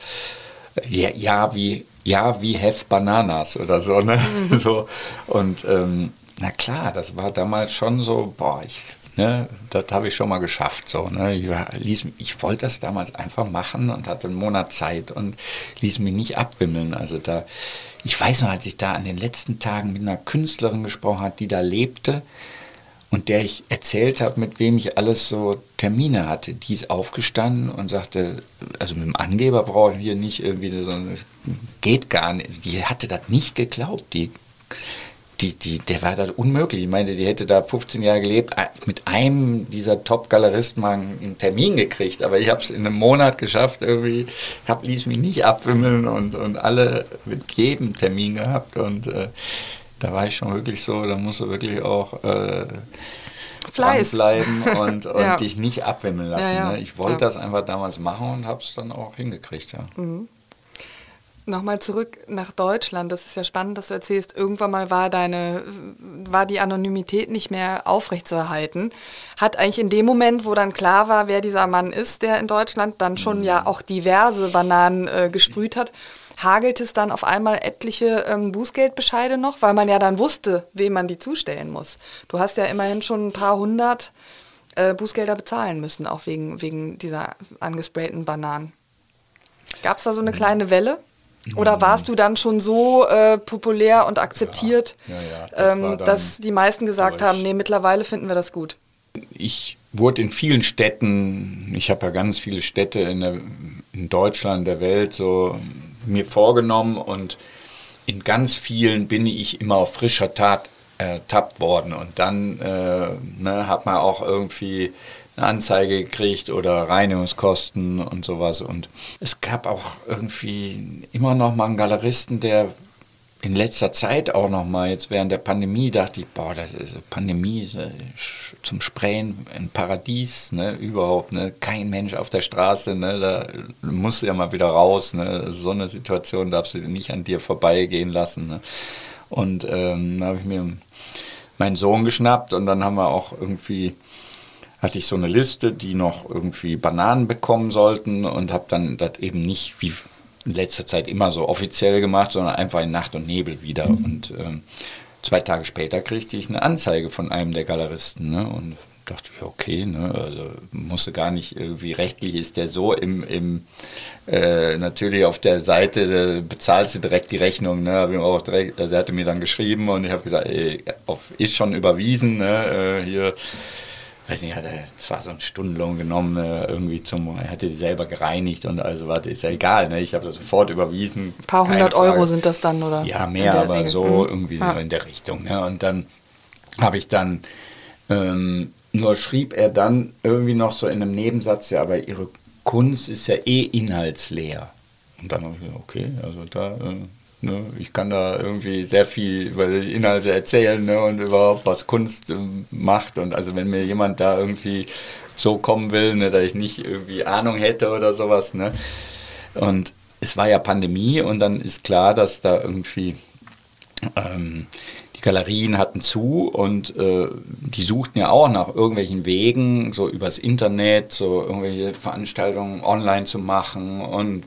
ja, ja, wie, ja, wie Have Bananas oder so, ne? Mhm. [laughs] so. Und ähm, na klar, das war damals schon so, boah, ich Ne, das habe ich schon mal geschafft. So, ne? ich, ließ, ich wollte das damals einfach machen und hatte einen Monat Zeit und ließ mich nicht abwimmeln. Also da, ich weiß noch, als ich da an den letzten Tagen mit einer Künstlerin gesprochen habe, die da lebte und der ich erzählt habe, mit wem ich alles so Termine hatte, die ist aufgestanden und sagte, also mit dem Angeber brauche ich hier nicht irgendwie so, geht gar nicht. Die hatte das nicht geglaubt. Die die, die, der war da unmöglich. Ich meine, die hätte da 15 Jahre gelebt, mit einem dieser Top-Galeristen mal einen Termin gekriegt. Aber ich habe es in einem Monat geschafft, irgendwie, hab, ließ mich nicht abwimmeln und, und alle mit jedem Termin gehabt. Und äh, da war ich schon wirklich so, da musst du wirklich auch äh, Fleiß bleiben [laughs] und, und ja. dich nicht abwimmeln lassen. Ja, ja. Ne? Ich wollte das einfach damals machen und habe es dann auch hingekriegt. Ja. Mhm. Nochmal zurück nach Deutschland. Das ist ja spannend, dass du erzählst, irgendwann mal war deine, war die Anonymität nicht mehr aufrechtzuerhalten. Hat eigentlich in dem Moment, wo dann klar war, wer dieser Mann ist, der in Deutschland dann schon ja auch diverse Bananen äh, gesprüht hat, hagelt es dann auf einmal etliche ähm, Bußgeldbescheide noch, weil man ja dann wusste, wem man die zustellen muss. Du hast ja immerhin schon ein paar hundert äh, Bußgelder bezahlen müssen, auch wegen, wegen dieser angesprayten Bananen. Gab es da so eine kleine Welle? Oder warst du dann schon so äh, populär und akzeptiert, ja, ja, ja, ähm, dass die meisten gesagt haben, nee, mittlerweile finden wir das gut? Ich wurde in vielen Städten, ich habe ja ganz viele Städte in, der, in Deutschland, der Welt so mir vorgenommen und in ganz vielen bin ich immer auf frischer Tat ertappt worden. Und dann äh, ne, hat man auch irgendwie eine Anzeige gekriegt oder Reinigungskosten und sowas. Und es gab auch irgendwie immer noch mal einen Galeristen, der in letzter Zeit auch noch mal, jetzt während der Pandemie, dachte ich, boah, das ist Pandemie ist, äh, zum Sprayen ein Paradies, ne, überhaupt, ne, kein Mensch auf der Straße, ne, da musst du ja mal wieder raus, ne, so eine Situation darfst du nicht an dir vorbeigehen lassen, ne. Und ähm, da habe ich mir meinen Sohn geschnappt und dann haben wir auch irgendwie hatte ich so eine Liste, die noch irgendwie Bananen bekommen sollten und habe dann das eben nicht wie in letzter Zeit immer so offiziell gemacht, sondern einfach in Nacht und Nebel wieder. Und ähm, zwei Tage später kriegte ich eine Anzeige von einem der Galeristen. Ne? Und dachte ich, okay, ne? also musste gar nicht, irgendwie rechtlich ist der so im, im äh, natürlich auf der Seite bezahlst du direkt die Rechnung, ne? Hab ich auch direkt, also er hatte mir dann geschrieben und ich habe gesagt, ey, auf, ist schon überwiesen, ne? Äh, hier weiß nicht, hat er zwar so einen Stundenlohn genommen, äh, irgendwie zum, er hatte sie selber gereinigt und also warte, ist ja egal, ne? Ich habe das sofort überwiesen. Ein paar hundert Euro sind das dann, oder? Ja, mehr, aber Regel. so mhm. irgendwie ja. in der Richtung. Ne? Und dann habe ich dann, ähm, nur schrieb er dann irgendwie noch so in einem Nebensatz, ja, aber ihre Kunst ist ja eh inhaltsleer. Und dann habe ich gesagt, okay, also da äh, Ne? Ich kann da irgendwie sehr viel über die Inhalte erzählen ne? und überhaupt, was Kunst äh, macht. Und also wenn mir jemand da irgendwie so kommen will, ne, dass ich nicht irgendwie Ahnung hätte oder sowas. Ne? Und es war ja Pandemie und dann ist klar, dass da irgendwie ähm, die Galerien hatten zu und äh, die suchten ja auch nach irgendwelchen Wegen, so übers Internet, so irgendwelche Veranstaltungen online zu machen und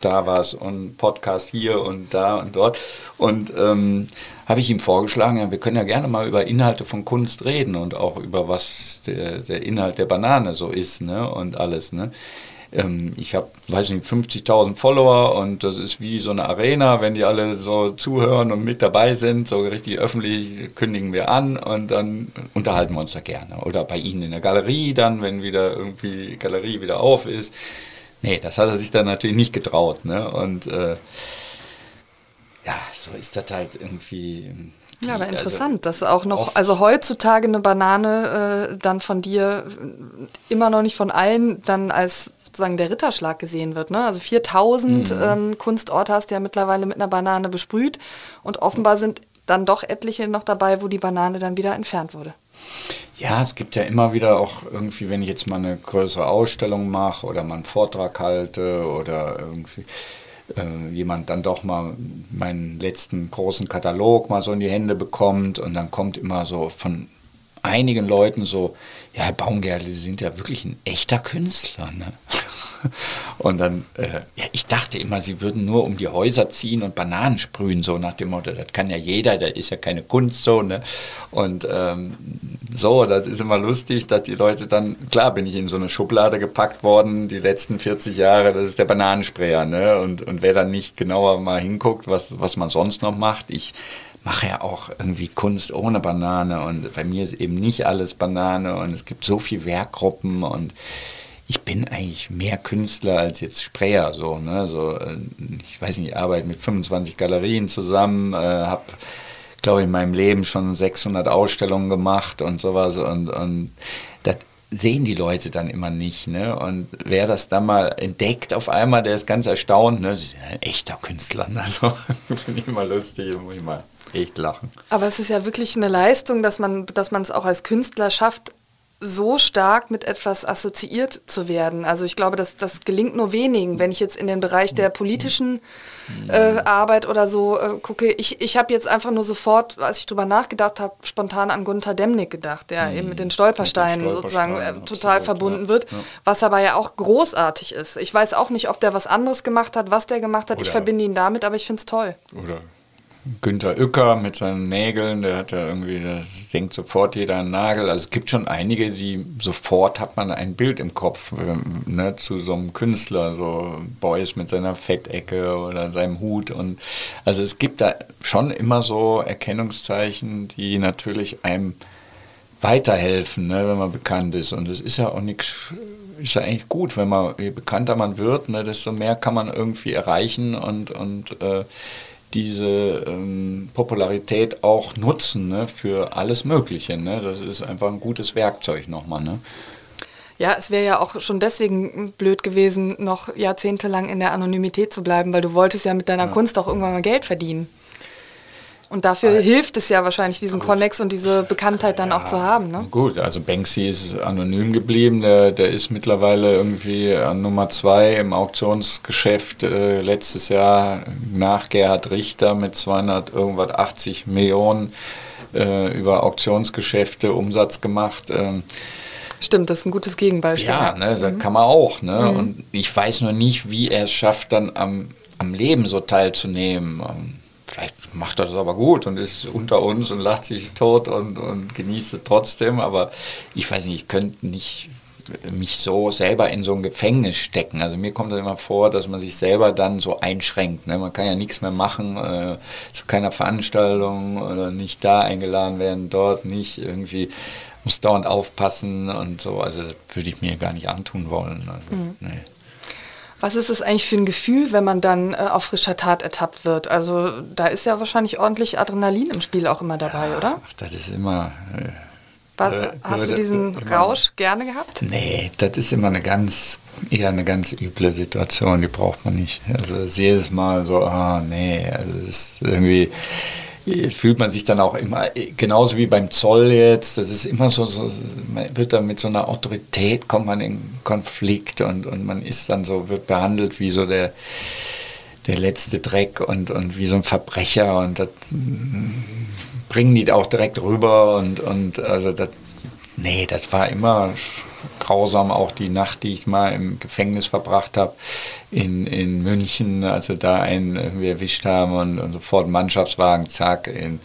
da was und Podcast hier und da und dort. Und ähm, habe ich ihm vorgeschlagen, ja, wir können ja gerne mal über Inhalte von Kunst reden und auch über was der, der Inhalt der Banane so ist ne, und alles. Ne ähm, ich habe, weiß nicht, 50.000 Follower und das ist wie so eine Arena, wenn die alle so zuhören und mit dabei sind, so richtig öffentlich kündigen wir an und dann unterhalten wir uns da gerne. Oder bei Ihnen in der Galerie dann, wenn wieder irgendwie die Galerie wieder auf ist. Nee, das hat er sich dann natürlich nicht getraut. Ne? Und äh, ja, so ist das halt irgendwie. Ja, aber also interessant, also dass auch noch, also heutzutage eine Banane äh, dann von dir immer noch nicht von allen dann als sozusagen der Ritterschlag gesehen wird. Ne? Also 4000 mhm. ähm, Kunstorte hast du ja mittlerweile mit einer Banane besprüht und offenbar sind dann doch etliche noch dabei, wo die Banane dann wieder entfernt wurde. Ja, es gibt ja immer wieder auch irgendwie, wenn ich jetzt mal eine größere Ausstellung mache oder mal einen Vortrag halte oder irgendwie äh, jemand dann doch mal meinen letzten großen Katalog mal so in die Hände bekommt und dann kommt immer so von einigen Leuten so, ja, Herr Baumgärtl, Sie sind ja wirklich ein echter Künstler. Ne? [laughs] Und dann, äh, ja, ich dachte immer, sie würden nur um die Häuser ziehen und Bananen sprühen, so nach dem Motto, das kann ja jeder, das ist ja keine Kunst so. Ne? Und ähm, so, das ist immer lustig, dass die Leute dann, klar bin ich in so eine Schublade gepackt worden, die letzten 40 Jahre, das ist der Bananensprayer. Ne? Und, und wer dann nicht genauer mal hinguckt, was, was man sonst noch macht, ich mache ja auch irgendwie Kunst ohne Banane und bei mir ist eben nicht alles Banane und es gibt so viele Werkgruppen und ich bin eigentlich mehr Künstler als jetzt Sprayer. So, ne? so, äh, ich weiß nicht, ich arbeite mit 25 Galerien zusammen, äh, habe, glaube ich, in meinem Leben schon 600 Ausstellungen gemacht und sowas. Und, und das sehen die Leute dann immer nicht. Ne? Und wer das dann mal entdeckt auf einmal, der ist ganz erstaunt. Ne? Sie sind ein echter Künstler. Ne? [laughs] Also, finde ich immer lustig, muss ich mal echt lachen. Aber es ist ja wirklich eine Leistung, dass man es auch als Künstler schafft, so stark mit etwas assoziiert zu werden. Also ich glaube, das, das gelingt nur wenigen. Wenn ich jetzt in den Bereich der politischen äh, Arbeit oder so äh, gucke, ich, ich habe jetzt einfach nur sofort, als ich drüber nachgedacht habe, spontan an Gunther Demnig gedacht, der mhm. eben mit den Stolpersteinen, mit den Stolpersteinen sozusagen äh, total verbunden ja. wird, ja. was aber ja auch großartig ist. Ich weiß auch nicht, ob der was anderes gemacht hat, was der gemacht hat. Oder ich verbinde ihn damit, aber ich finde es toll. Oder Günter Uecker mit seinen Nägeln, der hat ja irgendwie, da denkt sofort jeder einen Nagel. Also es gibt schon einige, die sofort hat man ein Bild im Kopf ne, zu so einem Künstler, so Beuys mit seiner Fettecke oder seinem Hut. Und also es gibt da schon immer so Erkennungszeichen, die natürlich einem weiterhelfen, ne, wenn man bekannt ist. Und es ist ja auch nichts, ist ja eigentlich gut, wenn man, je bekannter man wird, ne, desto mehr kann man irgendwie erreichen und, und äh, diese ähm, Popularität auch nutzen ne, für alles Mögliche. Ne? Das ist einfach ein gutes Werkzeug nochmal. Ne? Ja, es wäre ja auch schon deswegen blöd gewesen, noch jahrzehntelang in der Anonymität zu bleiben, weil du wolltest ja mit deiner ja. Kunst auch irgendwann mal Geld verdienen. Und dafür Weil, hilft es ja wahrscheinlich, diesen gut. Konnex und diese Bekanntheit dann ja, auch zu haben. Ne? Gut, also Banksy ist anonym geblieben. Der, der ist mittlerweile irgendwie an Nummer zwei im Auktionsgeschäft. Äh, letztes Jahr nach Gerhard Richter mit 280 Millionen äh, über Auktionsgeschäfte Umsatz gemacht. Ähm, Stimmt, das ist ein gutes Gegenbeispiel. Ja, ne, das mhm. kann man auch. Ne? Mhm. Und ich weiß nur nicht, wie er es schafft, dann am, am Leben so teilzunehmen. Vielleicht macht das aber gut und ist unter uns und lacht sich tot und, und genießt es trotzdem. Aber ich weiß nicht, ich könnte nicht mich so selber in so ein Gefängnis stecken. Also mir kommt es immer vor, dass man sich selber dann so einschränkt. Ne? Man kann ja nichts mehr machen, äh, zu keiner Veranstaltung oder nicht da eingeladen werden, dort nicht irgendwie muss dauernd aufpassen und so. Also das würde ich mir gar nicht antun wollen. Also, mhm. nee. Was ist es eigentlich für ein Gefühl, wenn man dann äh, auf frischer Tat ertappt wird? Also da ist ja wahrscheinlich ordentlich Adrenalin im Spiel auch immer dabei, ja, oder? Ach, das ist immer. Äh, Was, äh, hast du diesen Rausch gerne gehabt? Nee, das ist immer eine ganz, eher eine ganz üble Situation, die braucht man nicht. Also jedes Mal so, ah nee, also es ist irgendwie fühlt man sich dann auch immer, genauso wie beim Zoll jetzt, das ist immer so, so man wird dann mit so einer Autorität, kommt man in Konflikt und, und man ist dann so, wird behandelt wie so der, der letzte Dreck und, und wie so ein Verbrecher und das bringen die auch direkt rüber und, und also das, nee, das war immer grausam, auch die Nacht, die ich mal im Gefängnis verbracht habe in, in München, als wir da einen irgendwie erwischt haben und, und sofort Mannschaftswagen, zack, in,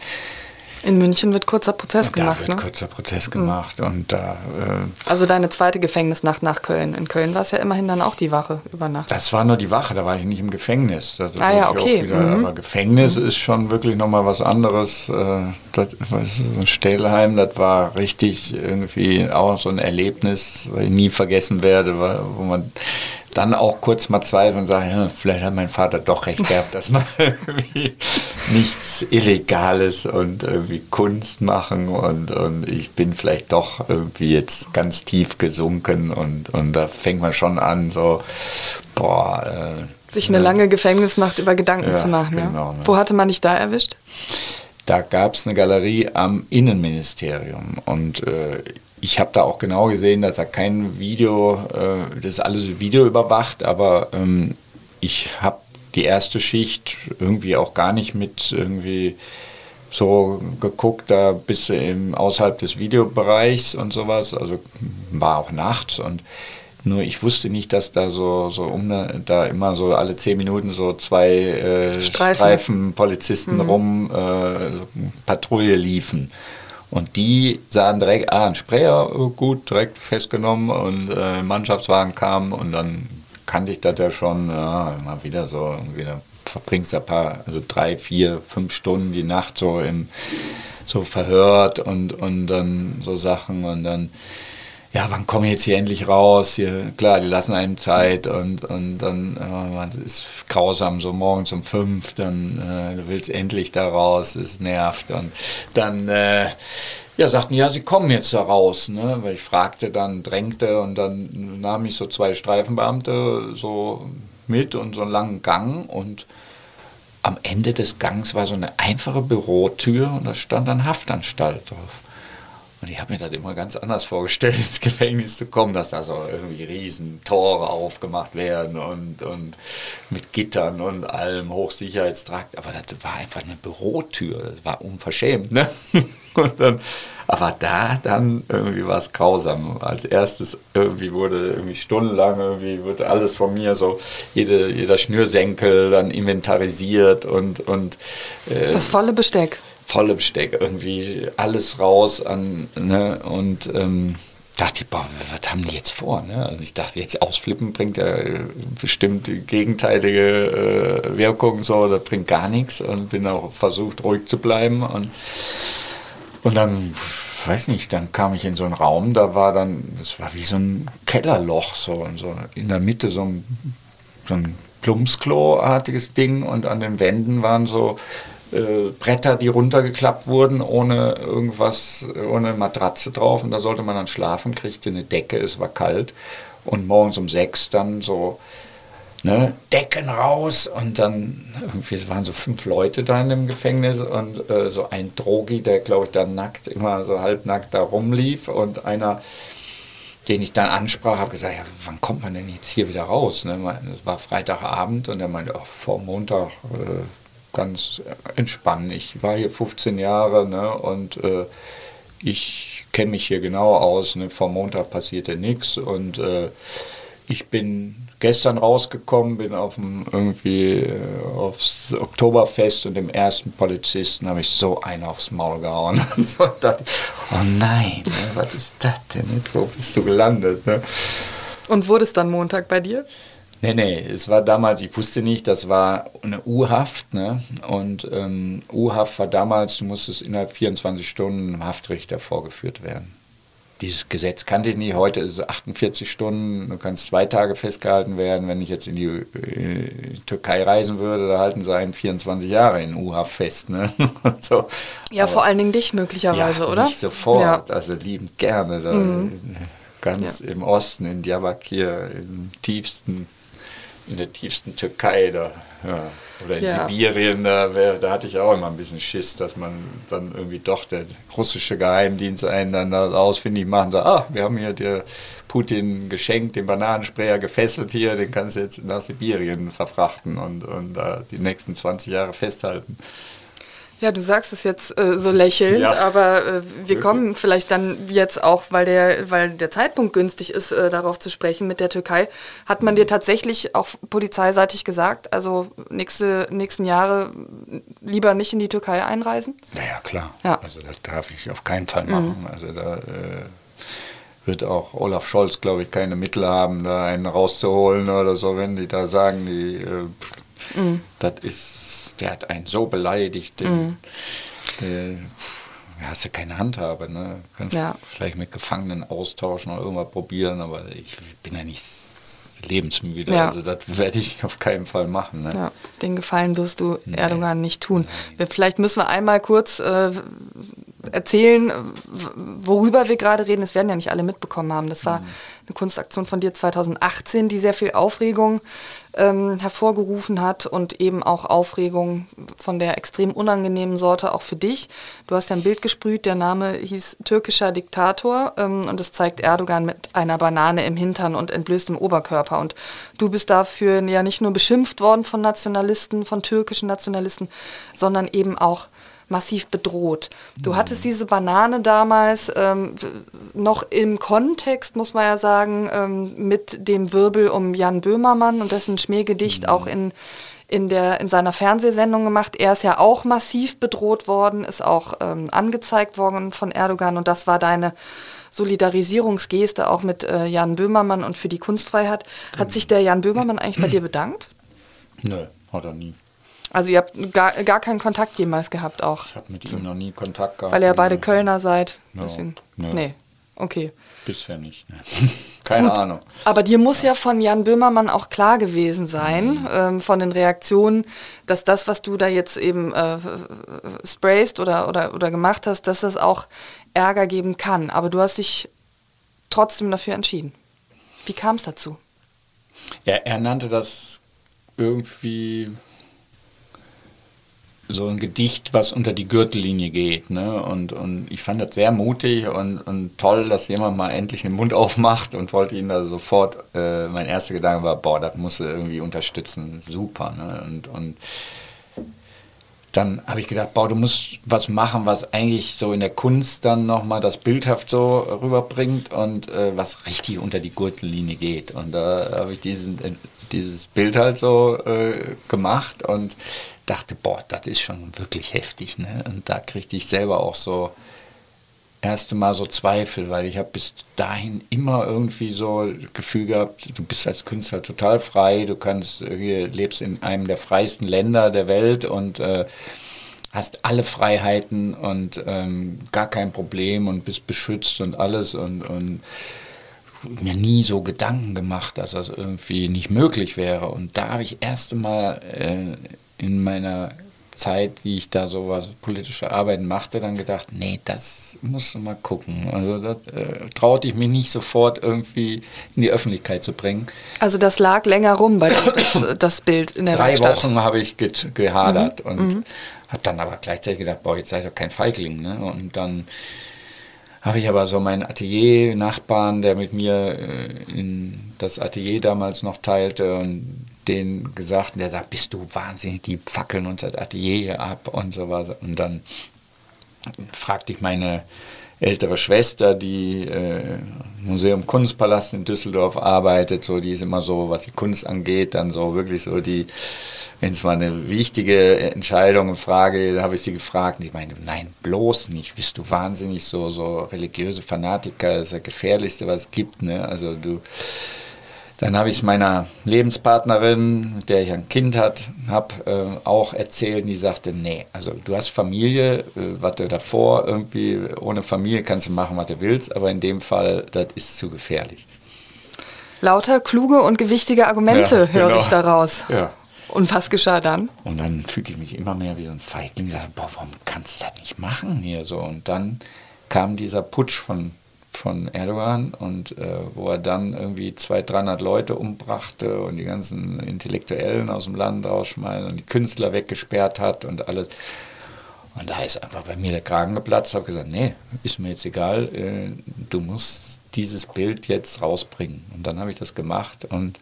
in München wird kurzer Prozess und gemacht. Da wird ne? kurzer Prozess mhm. gemacht mhm. und da. Äh, also deine zweite Gefängnisnacht nach Köln. In Köln war es ja immerhin dann auch die Wache über Nacht. Das war nur die Wache, da war ich nicht im Gefängnis. Das ah ja, okay. Wieder, mhm. Aber Gefängnis mhm. ist schon wirklich nochmal was anderes. Äh, das, so ein Stellheim, das war richtig irgendwie auch so ein Erlebnis, weil ich nie vergessen werde, wo man dann auch kurz mal zweifeln und sagen, ja, vielleicht hat mein Vater doch recht gehabt, dass man [laughs] irgendwie nichts Illegales und irgendwie Kunst machen und, und ich bin vielleicht doch irgendwie jetzt ganz tief gesunken und, und da fängt man schon an, so, boah. Äh, Sich eine ne? lange Gefängnisnacht über Gedanken ja, zu machen. Genau, ja. Ne? Wo hatte man dich da erwischt? Da gab es eine Galerie am Innenministerium und äh, ich habe da auch genau gesehen, dass da kein Video, äh, das ist alles Video überwacht, aber ähm, ich habe die erste Schicht irgendwie auch gar nicht mit irgendwie so geguckt, da bis im, außerhalb des Videobereichs und sowas, also war auch nachts und nur ich wusste nicht, dass da so, so um ne, da immer so alle zehn Minuten so zwei äh, Streifen. Streifen. Polizisten mhm. rum äh, Patrouille liefen. Und die sahen direkt, ah, ein Sprayer, oh, gut, direkt festgenommen und äh, Mannschaftswagen kam und dann kannte ich das ja schon, ja, immer wieder so, wieder verbringst ein paar, also drei, vier, fünf Stunden die Nacht so im, so verhört und, und dann so Sachen und dann ja, wann komme ich jetzt hier endlich raus? Hier, klar, die lassen einem Zeit und, und dann äh, ist grausam, so morgens um fünf, dann äh, du willst endlich da raus, es nervt. Und dann äh, ja, sagten, ja, sie kommen jetzt da raus. Ne? Weil ich fragte, dann drängte und dann nahm ich so zwei Streifenbeamte so mit und so einen langen Gang und am Ende des Gangs war so eine einfache Bürotür und da stand dann Haftanstalt drauf. Und ich habe mir das immer ganz anders vorgestellt, [laughs] ins Gefängnis zu kommen, dass da so irgendwie riesen Tore aufgemacht werden und, und mit Gittern und allem Hochsicherheitstrakt. Aber das war einfach eine Bürotür, das war unverschämt. Ne? [laughs] Dann, aber da dann irgendwie war es grausam. Als erstes irgendwie wurde irgendwie stundenlang irgendwie wurde alles von mir so, jede, jeder Schnürsenkel dann inventarisiert und, und äh, das volle Besteck volle Besteck, irgendwie alles raus an, ne, und ähm, dachte ich, boah, was haben die jetzt vor? Ne? Also ich dachte, jetzt ausflippen bringt ja bestimmt gegenteilige äh, Wirkung, so, das bringt gar nichts und bin auch versucht, ruhig zu bleiben und, und dann, weiß nicht, dann kam ich in so einen Raum, da war dann, das war wie so ein Kellerloch, so, und so in der Mitte so ein, so ein Plumpsklo-artiges Ding und an den Wänden waren so äh, Bretter, die runtergeklappt wurden, ohne irgendwas, ohne Matratze drauf. Und da sollte man dann schlafen, kriegte eine Decke, es war kalt. Und morgens um sechs dann so ne, Decken raus und dann irgendwie, es waren so fünf Leute da in dem Gefängnis und äh, so ein Drogi, der glaube ich dann nackt, immer so halbnackt da rumlief und einer, den ich dann ansprach, habe gesagt, ja, wann kommt man denn jetzt hier wieder raus? Ne? Es war Freitagabend und er meinte, oh, vor Montag äh, ganz entspannen. Ich war hier 15 Jahre ne, und äh, ich kenne mich hier genau aus. Ne? Vor Montag passierte nichts und äh, ich bin gestern rausgekommen, bin auf dem, irgendwie äh, aufs Oktoberfest und dem ersten Polizisten habe ich so einen aufs Maul gehauen. [laughs] So dachte ich, oh nein, ne, was ist das denn? Jetzt, wo bist du gelandet? Ne? Und wurde es dann Montag bei dir? Nee, nee, es war damals, ich wusste nicht, das war eine U-Haft. Ne? Und ähm, U-Haft war damals, du musstest innerhalb 24 Stunden im Haftrichter vorgeführt werden dieses Gesetz kannte ich nie. Heute ist es 48 Stunden, du kannst zwei Tage festgehalten werden. Wenn ich jetzt in die, in die Türkei reisen würde, da halten sie einen 24 Jahre in U-Haft fest. Ne? [laughs] so. Ja, Aber, vor allen Dingen dich möglicherweise, ja, oder? Nicht sofort, ja. also liebend gerne. Da, mhm. Ganz ja. im Osten, in Diyarbakir, im tiefsten, in der tiefsten Türkei. Da, ja. Oder in ja. Sibirien, da, wär, da, hatte ich auch immer ein bisschen Schiss, dass man dann irgendwie doch der russische Geheimdienst einen dann ausfindig machen sagt, ah, wir haben hier dir Putin geschenkt, den Bananensprayer gefesselt hier, den kannst du jetzt nach Sibirien verfrachten und, und uh, die nächsten 20 Jahre festhalten. Ja, du sagst es jetzt äh, so lächelnd, ja. aber äh, wir kommen vielleicht dann jetzt auch, weil der, weil der Zeitpunkt günstig ist, äh, darauf zu sprechen mit der Türkei. Hat man dir tatsächlich auch polizeiseitig gesagt, also nächste, nächsten Jahre lieber nicht in die Türkei einreisen? Naja, klar. Ja. Also das darf ich auf keinen Fall machen. Mhm. Also da äh, wird auch Olaf Scholz, glaube ich, keine Mittel haben, da einen rauszuholen oder so, wenn die da sagen, die, äh, mhm. das ist der hat einen so beleidigt, den, mhm. der, ja, hast ja keine Handhabe, ne? Kannst ja. vielleicht mit Gefangenen austauschen oder irgendwas probieren, aber ich bin ja nicht lebensmüde, ja. also das werde ich auf keinen Fall machen. Ne? Ja, den Gefallen wirst du. Erdogan nicht tun. Wir, vielleicht müssen wir einmal kurz äh, erzählen, worüber wir gerade reden. Das werden ja nicht alle mitbekommen haben. Das war mhm. eine Kunstaktion von dir 2018, die sehr viel Aufregung ähm, hervorgerufen hat und eben auch Aufregung von der extrem unangenehmen Sorte auch für dich. Du hast ja ein Bild gesprüht, der Name hieß türkischer Diktator ähm, und es zeigt Erdogan mit einer Banane im Hintern und entblößtem Oberkörper. Und du bist dafür ja nicht nur beschimpft worden von Nationalisten, von türkischen Nationalisten, sondern eben auch massiv bedroht. Du hattest diese Banane damals ähm, noch im Kontext, muss man ja sagen, ähm, mit dem Wirbel um Jan Böhmermann und dessen Schmähgedicht auch in, in, der, in seiner Fernsehsendung gemacht. Er ist ja auch massiv bedroht worden, ist auch ähm, angezeigt worden von Erdogan und das war deine Solidarisierungsgeste auch mit äh, Jan Böhmermann und für die Kunstfreiheit. Hat mhm. sich der Jan Böhmermann eigentlich bei dir bedankt? Nö, hat er nie. Also ihr habt gar, gar keinen Kontakt jemals gehabt auch? Ich habe mit ihm noch nie Kontakt gehabt. Weil ihr beide Kölner seid? No, deswegen. No. Nee, okay. Bisher nicht. Ne. [laughs] Keine Gut, Ahnung. Aber dir muss ja von Jan Böhmermann auch klar gewesen sein, mhm. ähm, von den Reaktionen, dass das, was du da jetzt eben äh, sprayst oder, oder, oder gemacht hast, dass das auch Ärger geben kann. Aber du hast dich trotzdem dafür entschieden. Wie kam es dazu? Ja, er nannte das irgendwie so ein Gedicht, was unter die Gürtellinie geht. Ne? Und, und ich fand das sehr mutig und, und toll, dass jemand mal endlich den Mund aufmacht und wollte ihn da sofort, äh, mein erster Gedanke war, boah, das muss er irgendwie unterstützen, super. Ne? Und, und dann habe ich gedacht, boah, du musst was machen, was eigentlich so in der Kunst dann nochmal das bildhaft so rüberbringt und äh, was richtig unter die Gürtellinie geht. Und da habe ich diesen, dieses Bild halt so äh, gemacht und dachte, boah, das ist schon wirklich heftig. Ne? Und da kriegte ich selber auch so erste Mal so Zweifel, weil ich habe bis dahin immer irgendwie so Gefühl gehabt, du bist als Künstler total frei, du kannst hier lebst in einem der freiesten Länder der Welt und äh, hast alle Freiheiten und ähm, gar kein Problem und bist beschützt und alles und, und mir nie so Gedanken gemacht, dass das irgendwie nicht möglich wäre. Und da habe ich erst einmal äh, in meiner Zeit, die ich da so was politische Arbeit machte, dann gedacht, nee, das musst du mal gucken. Also das äh, traute ich mich nicht sofort irgendwie in die Öffentlichkeit zu bringen. Also das lag länger rum bei das, [coughs] das Bild in der Drei Werkstatt. Wochen habe ich ge gehadert Mhm. und Mhm. habe dann aber gleichzeitig gedacht, boah, jetzt sei doch kein Feigling. Ne? Und dann habe ich aber so meinen Atelier-Nachbarn, der mit mir äh, in das Atelier damals noch teilte und den gesagt, und der sagt, bist du wahnsinnig, die fackeln uns das Atelier ab und so was. Und dann fragte ich meine ältere Schwester, die äh, Museum Kunstpalast in Düsseldorf arbeitet, so die ist immer so, was die Kunst angeht, dann so wirklich so die, wenn es mal eine wichtige Entscheidung, eine Frage, da habe ich sie gefragt und sie meinte, nein, bloß nicht, bist du wahnsinnig so, so religiöse Fanatiker, ist das Gefährlichste, was es gibt, ne? Also du dann habe ich es meiner Lebenspartnerin, mit der ich ein Kind hat, habe äh, auch erzählt, die sagte, nee, also du hast Familie, äh, was du davor irgendwie, ohne Familie kannst du machen, was du willst, aber in dem Fall, das ist zu gefährlich. Lauter kluge und gewichtige Argumente Ja, höre genau. ich daraus. Ja. Und was geschah dann? Und dann fühlte ich mich immer mehr wie so ein Feigling. Ich dachte, boah, warum kannst du das nicht machen hier so? Und dann kam dieser Putsch von, von Erdogan und äh, wo er dann irgendwie 200, 300 Leute umbrachte und die ganzen Intellektuellen aus dem Land rausschmeißen und die Künstler weggesperrt hat und alles. Und da ist einfach bei mir der Kragen geplatzt. Habe gesagt, nee, ist mir jetzt egal, äh, du musst dieses Bild jetzt rausbringen. Und dann habe ich das gemacht und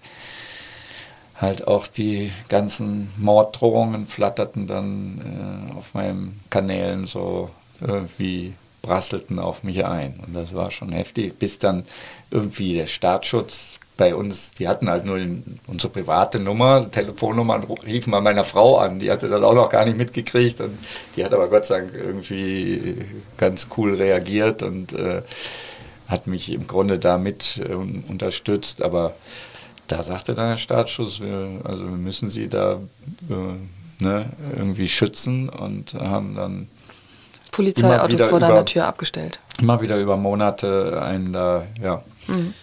halt auch die ganzen Morddrohungen flatterten dann äh, auf meinen Kanälen so äh, wie prasselten auf mich ein. Und das war schon heftig, bis dann irgendwie der Staatsschutz bei uns, die hatten halt nur unsere private Nummer, Telefonnummer, und riefen mal meiner Frau an. Die hatte das auch noch gar nicht mitgekriegt und die hat aber Gott sei Dank irgendwie ganz cool reagiert und äh, hat mich im Grunde damit äh, unterstützt. Aber da sagte dann der Staatsschutz, wir, also wir müssen sie da äh, ne, irgendwie schützen und haben dann Polizeiautos vor deiner über- Tür abgestellt. immer wieder über Monate einen da, ja, Mhm.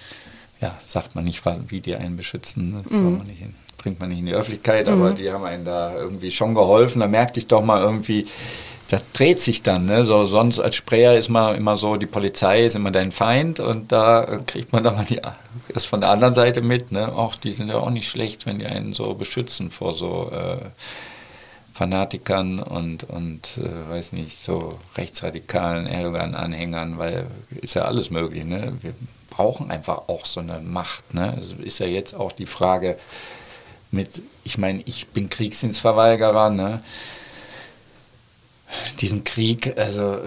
ja, sagt man nicht, wie die einen beschützen, das Mhm. man nicht hin, bringt man nicht in die Öffentlichkeit, aber die haben einen da irgendwie schon geholfen. Da merkte ich doch mal irgendwie, das dreht sich dann, ne? So, sonst als Sprayer ist man immer so, die Polizei ist immer dein Feind und da äh, kriegt man dann mal die, das von der anderen Seite mit, ne? Auch die sind ja auch nicht schlecht, wenn die einen so beschützen vor so äh, Fanatikern und, und äh, weiß nicht, so rechtsradikalen Erdogan-Anhängern, weil ist ja alles möglich. Ne? Wir brauchen einfach auch so eine Macht. Ne? Es ist ja jetzt auch die Frage mit, ich meine, ich bin Kriegsdienstverweigerer, ne? Diesen Krieg, also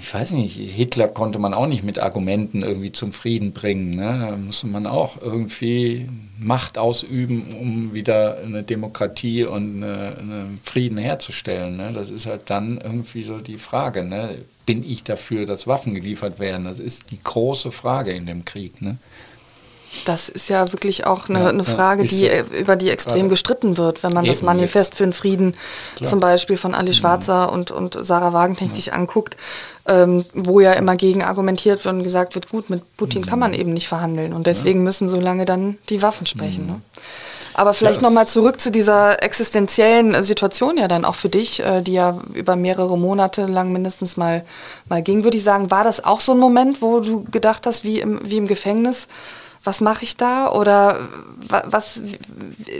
ich weiß nicht, Hitler konnte man auch nicht mit Argumenten irgendwie zum Frieden bringen. Ne? Da musste man auch irgendwie Macht ausüben, um wieder eine Demokratie und eine, einen Frieden herzustellen. Ne? Das ist halt dann irgendwie so die Frage. Ne? Bin ich dafür, dass Waffen geliefert werden? Das ist die große Frage in dem Krieg. Ne? Das ist ja wirklich auch eine, Ja, eine Frage, die, so. äh, über die extrem gestritten wird, wenn man das Manifest jetzt. für den Frieden Klar. zum Beispiel von Ali Schwarzer und, und Sarah Wagenknecht sich anguckt, ähm, wo ja immer gegen argumentiert wird und gesagt wird, gut, mit Putin kann man eben nicht verhandeln und deswegen müssen so lange dann die Waffen sprechen. Ne? Aber vielleicht Ja. nochmal zurück zu dieser existenziellen äh, Situation ja dann auch für dich, äh, die ja über mehrere Monate lang mindestens mal, mal ging, würde ich sagen, war das auch so ein Moment, wo du gedacht hast, wie im, wie im Gefängnis, was mache ich da oder wa- was,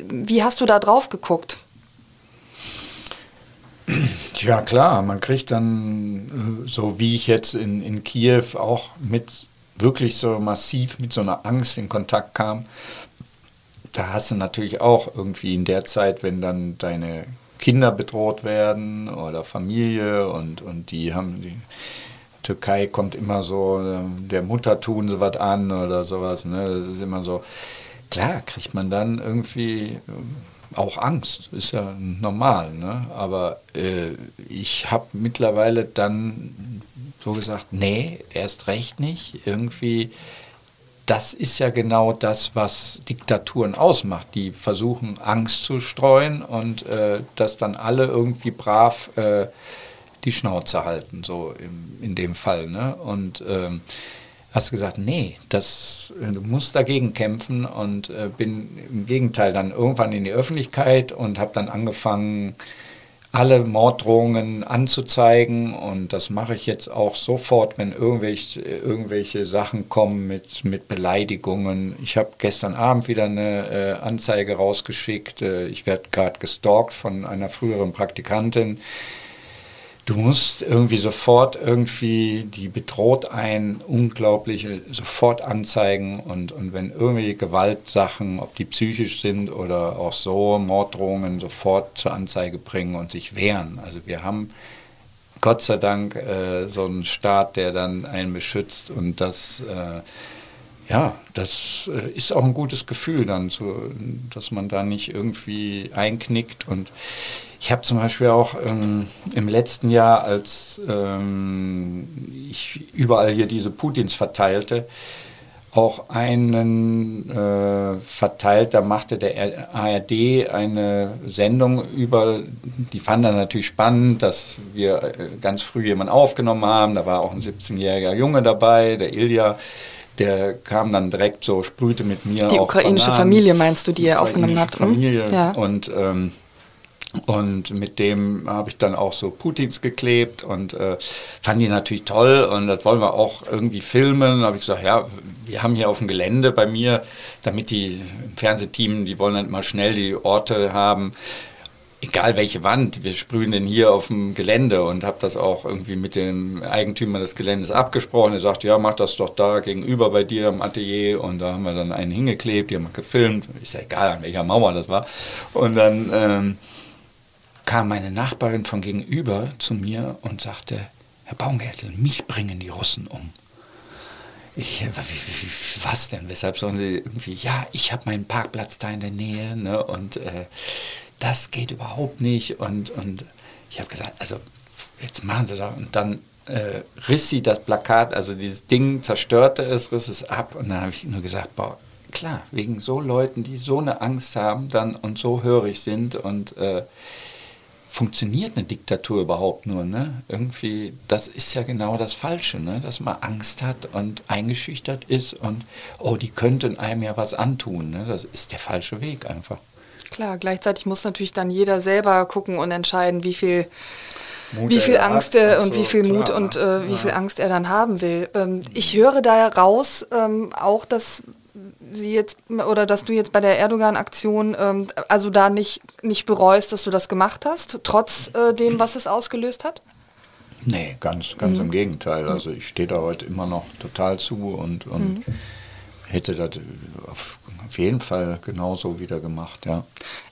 wie hast du da drauf geguckt? Ja klar, man kriegt dann, äh, so wie ich jetzt in, in Kiew auch mit wirklich so massiv mit so einer Angst in Kontakt kam, da hast du natürlich auch irgendwie in der Zeit, wenn dann deine Kinder bedroht werden oder Familie und, und die haben die Türkei kommt immer so, ähm, der Mutter tun sie was an oder sowas. Ne? Das ist immer so. Klar kriegt man dann irgendwie ähm, auch Angst, ist ja normal. Ne? Aber äh, ich habe mittlerweile dann so gesagt, nee, erst recht nicht. Irgendwie, das ist ja genau das, was Diktaturen ausmacht. Die versuchen Angst zu streuen und äh, dass dann alle irgendwie brav äh, die Schnauze halten, so im, in dem Fall. Ne? Und ähm, hast gesagt, nee, das, du musst dagegen kämpfen und äh, bin im Gegenteil dann irgendwann in die Öffentlichkeit und habe dann angefangen, alle Morddrohungen anzuzeigen und das mache ich jetzt auch sofort, wenn irgendwelche, irgendwelche Sachen kommen mit, mit Beleidigungen. Ich habe gestern Abend wieder eine äh, Anzeige rausgeschickt. Äh, ich werde gerade gestalkt von einer früheren Praktikantin du musst irgendwie sofort irgendwie, die bedroht ein unglaubliche, sofort anzeigen und, und wenn irgendwie Gewaltsachen, ob die psychisch sind oder auch so, Morddrohungen sofort zur Anzeige bringen und sich wehren. Also wir haben Gott sei Dank äh, so einen Staat, der dann einen beschützt und das, äh, ja, das äh, ist auch ein gutes Gefühl dann, zu, dass man da nicht irgendwie einknickt. Und ich habe zum Beispiel auch ähm, im letzten Jahr, als ähm, ich überall hier diese Putins verteilte, auch einen äh, verteilt, da machte der ARD eine Sendung über, die fand er natürlich spannend, dass wir äh, ganz früh jemanden aufgenommen haben, da war auch ein 17-jähriger Junge dabei, der Ilja, der kam dann direkt so, sprühte mit mir. Die ukrainische Bananen, Familie meinst du, die er aufgenommen hat? Hm? Familie ja. und ähm, und mit dem habe ich dann auch so Putins geklebt und äh, fand die natürlich toll und das wollen wir auch irgendwie filmen. Da habe ich gesagt, ja, wir haben hier auf dem Gelände bei mir, damit die Fernsehteam, die wollen dann mal schnell die Orte haben, egal welche Wand, wir sprühen den hier auf dem Gelände und habe das auch irgendwie mit dem Eigentümer des Geländes abgesprochen. Er sagt, ja, mach das doch da gegenüber bei dir im Atelier und da haben wir dann einen hingeklebt, die haben wir gefilmt, ist ja egal, an welcher Mauer das war. Und dann... Ähm, kam meine Nachbarin von gegenüber zu mir und sagte, Herr Baumgärtel, mich bringen die Russen um. Ich, was denn? Weshalb sollen sie irgendwie, ja, ich habe meinen Parkplatz da in der Nähe ne, und äh, das geht überhaupt nicht. Und, und ich habe gesagt, also jetzt machen sie doch. Und dann äh, riss sie das Plakat, also dieses Ding zerstörte es, riss es ab. Und dann habe ich nur gesagt, boah, klar, wegen so Leuten, die so eine Angst haben dann und so hörig sind und äh, funktioniert eine Diktatur überhaupt nur? Ne? Irgendwie, das ist ja genau das Falsche, ne? dass man Angst hat und eingeschüchtert ist und, oh, die könnten einem ja was antun. Ne? Das ist der falsche Weg einfach. Klar, gleichzeitig muss natürlich dann jeder selber gucken und entscheiden, wie viel, wie viel Angst er und, und so, wie viel Mut klar, und äh, wie ja. viel Angst er dann haben will. Ähm, ich höre da raus ähm, auch, dass sie jetzt oder dass du jetzt bei der Erdogan-Aktion ähm, also da nicht, nicht bereust, dass du das gemacht hast, trotz äh, dem, was es ausgelöst hat? Nee, ganz, ganz mhm. im Gegenteil. Also ich stehe da heute immer noch total zu und, und mhm. hätte das auf auf jeden Fall genauso wieder gemacht, ja.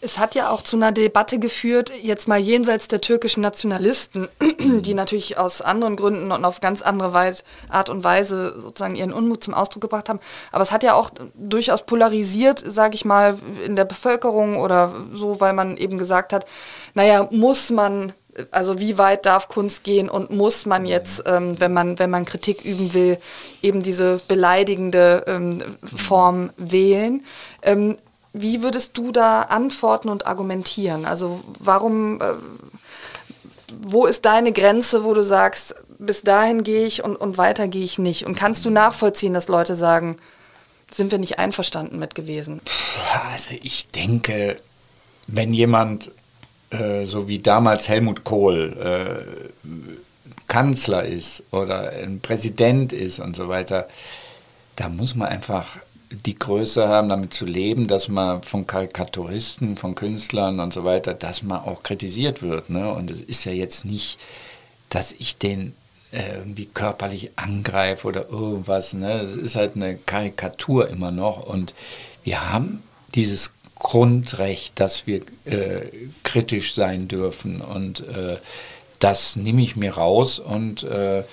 Es hat ja auch zu einer Debatte geführt, jetzt mal jenseits der türkischen Nationalisten, [clears throat] die natürlich aus anderen Gründen und auf ganz andere Weise, Art und Weise sozusagen ihren Unmut zum Ausdruck gebracht haben. Aber es hat ja auch durchaus polarisiert, sage ich mal, in der Bevölkerung oder so, weil man eben gesagt hat, naja, muss man also wie weit darf Kunst gehen und muss man jetzt, ähm, wenn man wenn man Kritik üben will, eben diese beleidigende ähm, Form wählen? Ähm, wie würdest du da antworten und argumentieren? Also warum, äh, wo ist deine Grenze, wo du sagst, bis dahin gehe ich und, und weiter gehe ich nicht? Und kannst du nachvollziehen, dass Leute sagen, sind wir nicht einverstanden mit gewesen? Also ich denke, wenn jemand äh, so wie damals Helmut Kohl äh, Kanzler ist oder ein Präsident ist und so weiter, da muss man einfach die Größe haben, damit zu leben, dass man von Karikaturisten, von Künstlern und so weiter, dass man auch kritisiert wird. Ne? Und es ist ja jetzt nicht, dass ich den äh, irgendwie körperlich angreife oder irgendwas. Ne? Es ist halt eine Karikatur immer noch. Und wir haben dieses Grundrecht, dass wir äh, kritisch sein dürfen. Und äh, das nehme ich mir raus und äh,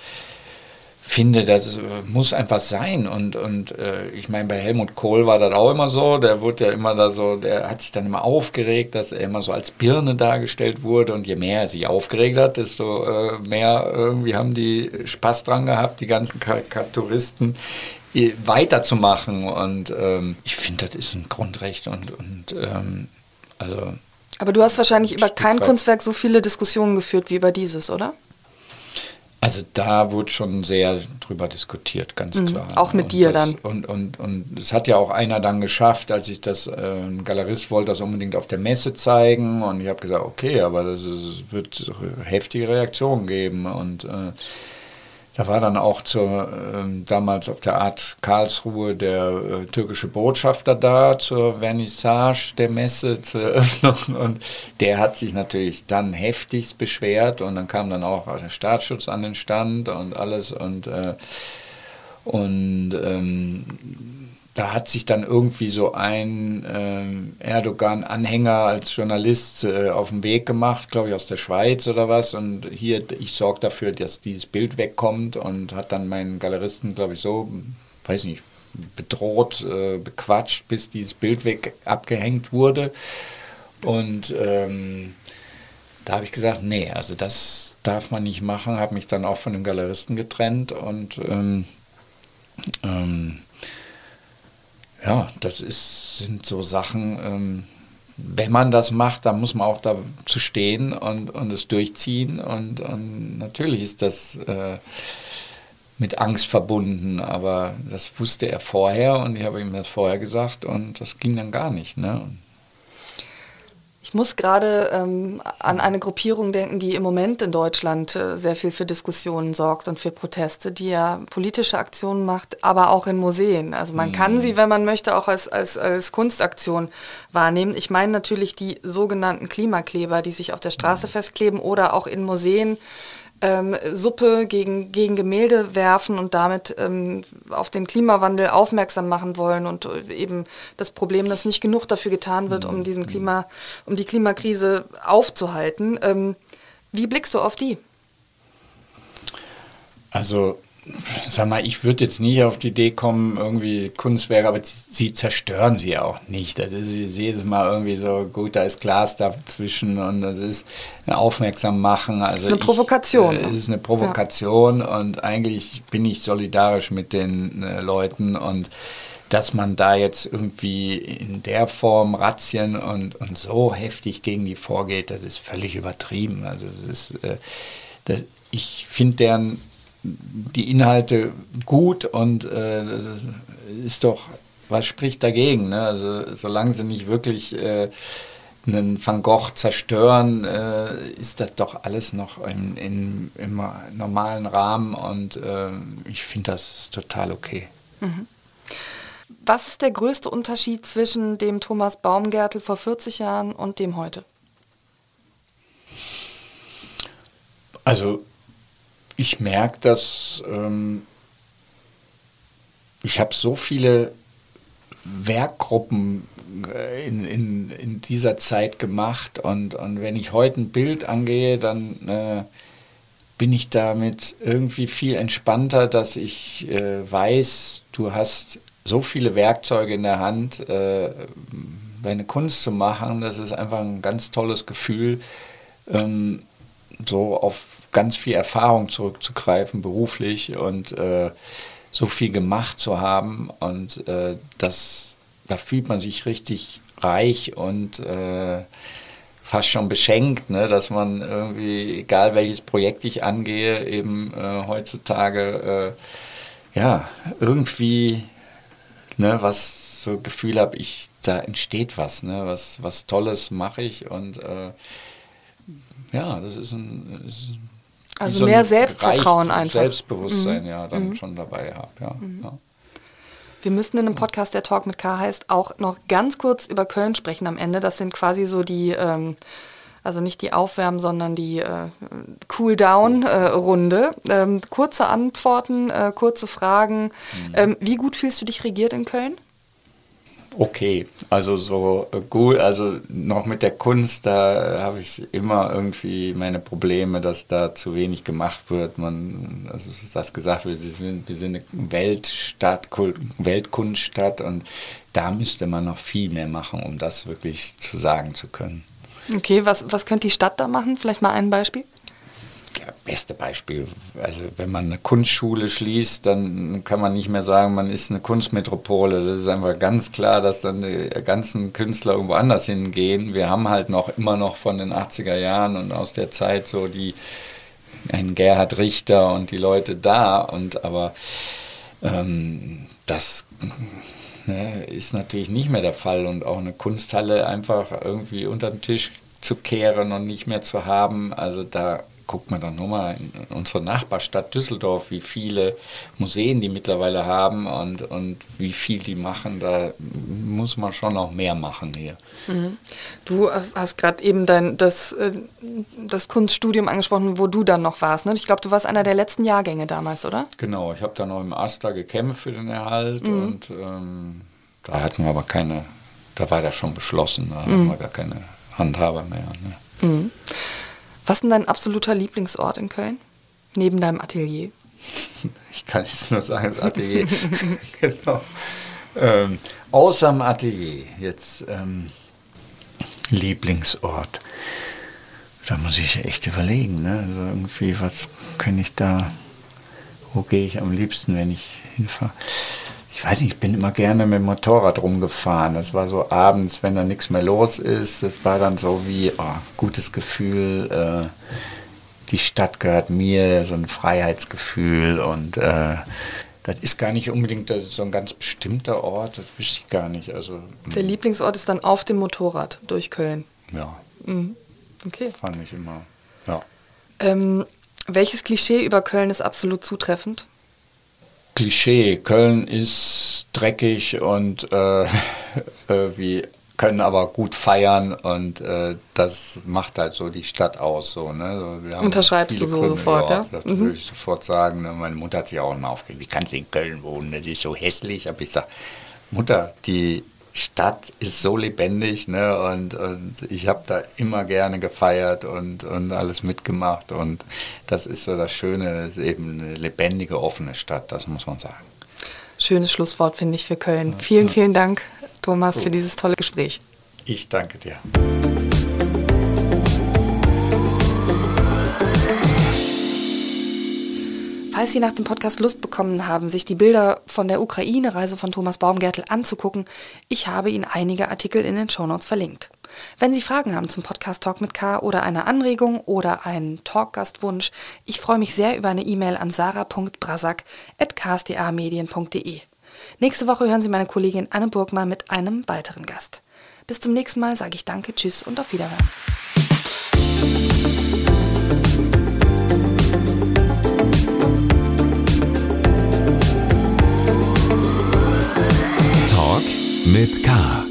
finde, das äh, muss einfach sein. Und, und äh, ich meine, bei Helmut Kohl war das auch immer so. Der wurde ja immer da so, der hat sich dann immer aufgeregt, dass er immer so als Birne dargestellt wurde. Und je mehr er sich aufgeregt hat, desto äh, mehr irgendwie haben die Spaß dran gehabt, die ganzen Karikaturisten weiterzumachen. Und ähm, ich finde, das ist ein Grundrecht und, und ähm, also. Aber du hast wahrscheinlich über kein Kunstwerk so viele Diskussionen geführt wie über dieses, oder? Also da wurde schon sehr drüber diskutiert, ganz mhm. klar. Auch mit und dir das, dann. Und, und, und es hat ja auch einer dann geschafft, als ich das, äh, ein Galerist wollte das unbedingt auf der Messe zeigen und ich habe gesagt, okay, aber das ist, wird heftige Reaktionen geben und äh, da war dann auch zur, äh, damals auf der Art Karlsruhe der äh, türkische Botschafter da zur Vernissage der Messe, zur Eröffnung. [laughs] Und der hat sich natürlich dann heftigst beschwert. Und dann kam dann auch der Staatsschutz an den Stand und alles. Und, äh, und ähm, da hat sich dann irgendwie so ein äh, Erdogan-Anhänger als Journalist äh, auf den Weg gemacht, glaube ich, aus der Schweiz oder was. Und hier, ich sorge dafür, dass dieses Bild wegkommt und hat dann meinen Galeristen, glaube ich, so, weiß nicht, bedroht, äh, bequatscht, bis dieses Bild weg abgehängt wurde. Und ähm, da habe ich gesagt, nee, also das darf man nicht machen, habe mich dann auch von dem Galeristen getrennt und ähm, ähm, ja, das ist, sind so Sachen, ähm, wenn man das macht, dann muss man auch da zu stehen und, und es durchziehen. Und, und natürlich ist das äh, mit Angst verbunden, aber das wusste er vorher und ich habe ihm das vorher gesagt und das ging dann gar nicht. Ne? Ich muss gerade ähm, an eine Gruppierung denken, die im Moment in Deutschland äh, sehr viel für Diskussionen sorgt und für Proteste, die ja politische Aktionen macht, aber auch in Museen. Also man mhm. kann sie, wenn man möchte, auch als, als, als Kunstaktion wahrnehmen. Ich meine natürlich die sogenannten Klimakleber, die sich auf der Straße mhm. festkleben oder auch in Museen ähm, Suppe gegen, gegen Gemälde werfen und damit ähm, auf den Klimawandel aufmerksam machen wollen und äh, eben das Problem, dass nicht genug dafür getan wird, um diesen Klima, um die Klimakrise aufzuhalten. Ähm, wie blickst du auf die? Also sag mal, ich würde jetzt nicht auf die Idee kommen, irgendwie Kunstwerke, aber sie zerstören sie auch nicht. Das ist jedes Mal irgendwie so, gut, da ist Glas dazwischen und das ist ein Aufmerksam machen. Also das ist eine Provokation. Es äh, ist eine Provokation ja. und eigentlich bin ich solidarisch mit den äh, Leuten und dass man da jetzt irgendwie in der Form Razzien und, und so heftig gegen die vorgeht, das ist völlig übertrieben. Also das ist, äh, das, ich finde deren die Inhalte gut und äh, ist doch, was spricht dagegen? Ne? Also solange sie nicht wirklich äh, einen Van Gogh zerstören, äh, ist das doch alles noch in, in, im normalen Rahmen und äh, ich finde das total okay. Mhm. Was ist der größte Unterschied zwischen dem Thomas Baumgärtel vor 40 Jahren und dem heute? Also ich merke, dass ähm, ich habe so viele Werkgruppen äh, in, in, in dieser Zeit gemacht und, und wenn ich heute ein Bild angehe, dann äh, bin ich damit irgendwie viel entspannter, dass ich äh, weiß, du hast so viele Werkzeuge in der Hand, äh, deine Kunst zu machen. Das ist einfach ein ganz tolles Gefühl, ähm, so auf ganz viel Erfahrung zurückzugreifen, beruflich und äh, so viel gemacht zu haben. Und äh, das, da fühlt man sich richtig reich und äh, fast schon beschenkt, ne, dass man irgendwie, egal welches Projekt ich angehe, eben äh, heutzutage äh, ja irgendwie ne, was so Gefühl habe, ich da entsteht was, ne, was was Tolles mache ich und äh, ja, das ist ein, ist ein also so mehr Selbstvertrauen einfach. Selbstbewusstsein, mhm. ja, dann mhm. schon dabei habe. Ja, mhm. ja. Wir müssten in einem Podcast, der Talk mit K heißt, auch noch ganz kurz über Köln sprechen am Ende. Das sind quasi so die, ähm, also nicht die Aufwärmen, sondern die äh, Cool-Down-Runde. Äh, ähm, kurze Antworten, äh, kurze Fragen. Mhm. Ähm, wie gut fühlst du dich regiert in Köln? Okay. Also so äh, gut, also noch mit der Kunst, da habe ich immer irgendwie meine Probleme, dass da zu wenig gemacht wird. Man, also das gesagt wird, wir sind, wir sind eine Weltstadt, Weltkunststadt und da müsste man noch viel mehr machen, um das wirklich zu sagen zu können. Okay, was, was könnte die Stadt da machen? Vielleicht mal ein Beispiel? Beste Beispiel. Also wenn man eine Kunstschule schließt, dann kann man nicht mehr sagen, man ist eine Kunstmetropole. Das ist einfach ganz klar, dass dann die ganzen Künstler irgendwo anders hingehen. Wir haben halt noch immer noch von den 80er Jahren und aus der Zeit so die einen Gerhard Richter und die Leute da. Und aber ähm, das ne, ist natürlich nicht mehr der Fall und auch eine Kunsthalle einfach irgendwie unter den Tisch zu kehren und nicht mehr zu haben. Also da guckt man dann nur mal in unsere Nachbarstadt Düsseldorf, wie viele Museen die mittlerweile haben und, und wie viel die machen. Da muss man schon noch mehr machen hier. Mhm. Du äh, hast gerade eben dein, das, äh, das Kunststudium angesprochen, wo du dann noch warst. Ne? Ich glaube, du warst einer der letzten Jahrgänge damals, oder? Genau, ich habe dann noch im Asta gekämpft für den Erhalt mhm. und ähm, da hatten wir aber keine, da war das schon beschlossen, da mhm. hatten wir gar keine Handhaber mehr. Ne? Was ist denn dein absoluter Lieblingsort in Köln? Neben deinem Atelier? [laughs] Ich kann jetzt nur sagen, das Atelier. [laughs] genau. Ähm, außer dem Atelier. Jetzt ähm, Lieblingsort. Da muss ich echt überlegen. Ne? Also irgendwie, was kann ich da, wo gehe ich am liebsten, wenn ich hinfahre? Ich weiß nicht, ich bin immer gerne mit dem Motorrad rumgefahren. Das war so abends, wenn da nichts mehr los ist. Das war dann so wie oh, gutes Gefühl. Äh, die Stadt gehört mir, so ein Freiheitsgefühl und äh, das ist gar nicht unbedingt so ein ganz bestimmter Ort, das wüsste ich gar nicht. Also, Der Lieblingsort ist dann auf dem Motorrad durch Köln. Ja. Mhm. Okay. Fand ich immer. Ja. Ähm, welches Klischee über Köln ist absolut zutreffend? Klischee. Köln ist dreckig und äh, [laughs] irgendwie können aber gut feiern und äh, das macht halt so die Stadt aus. So, ne? Unterschreibst du so Gründe, sofort, ja? ja? Das mhm. würde ich sofort sagen. Ne? Meine Mutter hat sich auch immer aufgeregt, wie kannst du in Köln wohnen? Das ist so hässlich. Aber ich sage, Mutter, die Stadt ist so lebendig ne? und, und ich habe da immer gerne gefeiert und, und alles mitgemacht und das ist so das Schöne, es ist eben eine lebendige, offene Stadt, das muss man sagen. Schönes Schlusswort finde ich für Köln. Ja, vielen, ja. vielen Dank, Thomas, für dieses tolle Gespräch. Ich danke dir. Falls Sie nach dem Podcast Lust bekommen haben, sich die Bilder von der Ukraine-Reise von Thomas Baumgärtel anzugucken, ich habe Ihnen einige Artikel in den Shownotes verlinkt. Wenn Sie Fragen haben zum Podcast Talk mit K oder eine Anregung oder einen Talkgastwunsch, ich freue mich sehr über eine E-Mail an sarah.brasak.ksda-medien.de. Nächste Woche hören Sie meine Kollegin Anne Burgmann mit einem weiteren Gast. Bis zum nächsten Mal sage ich Danke, Tschüss und auf Wiederhören. Mit K.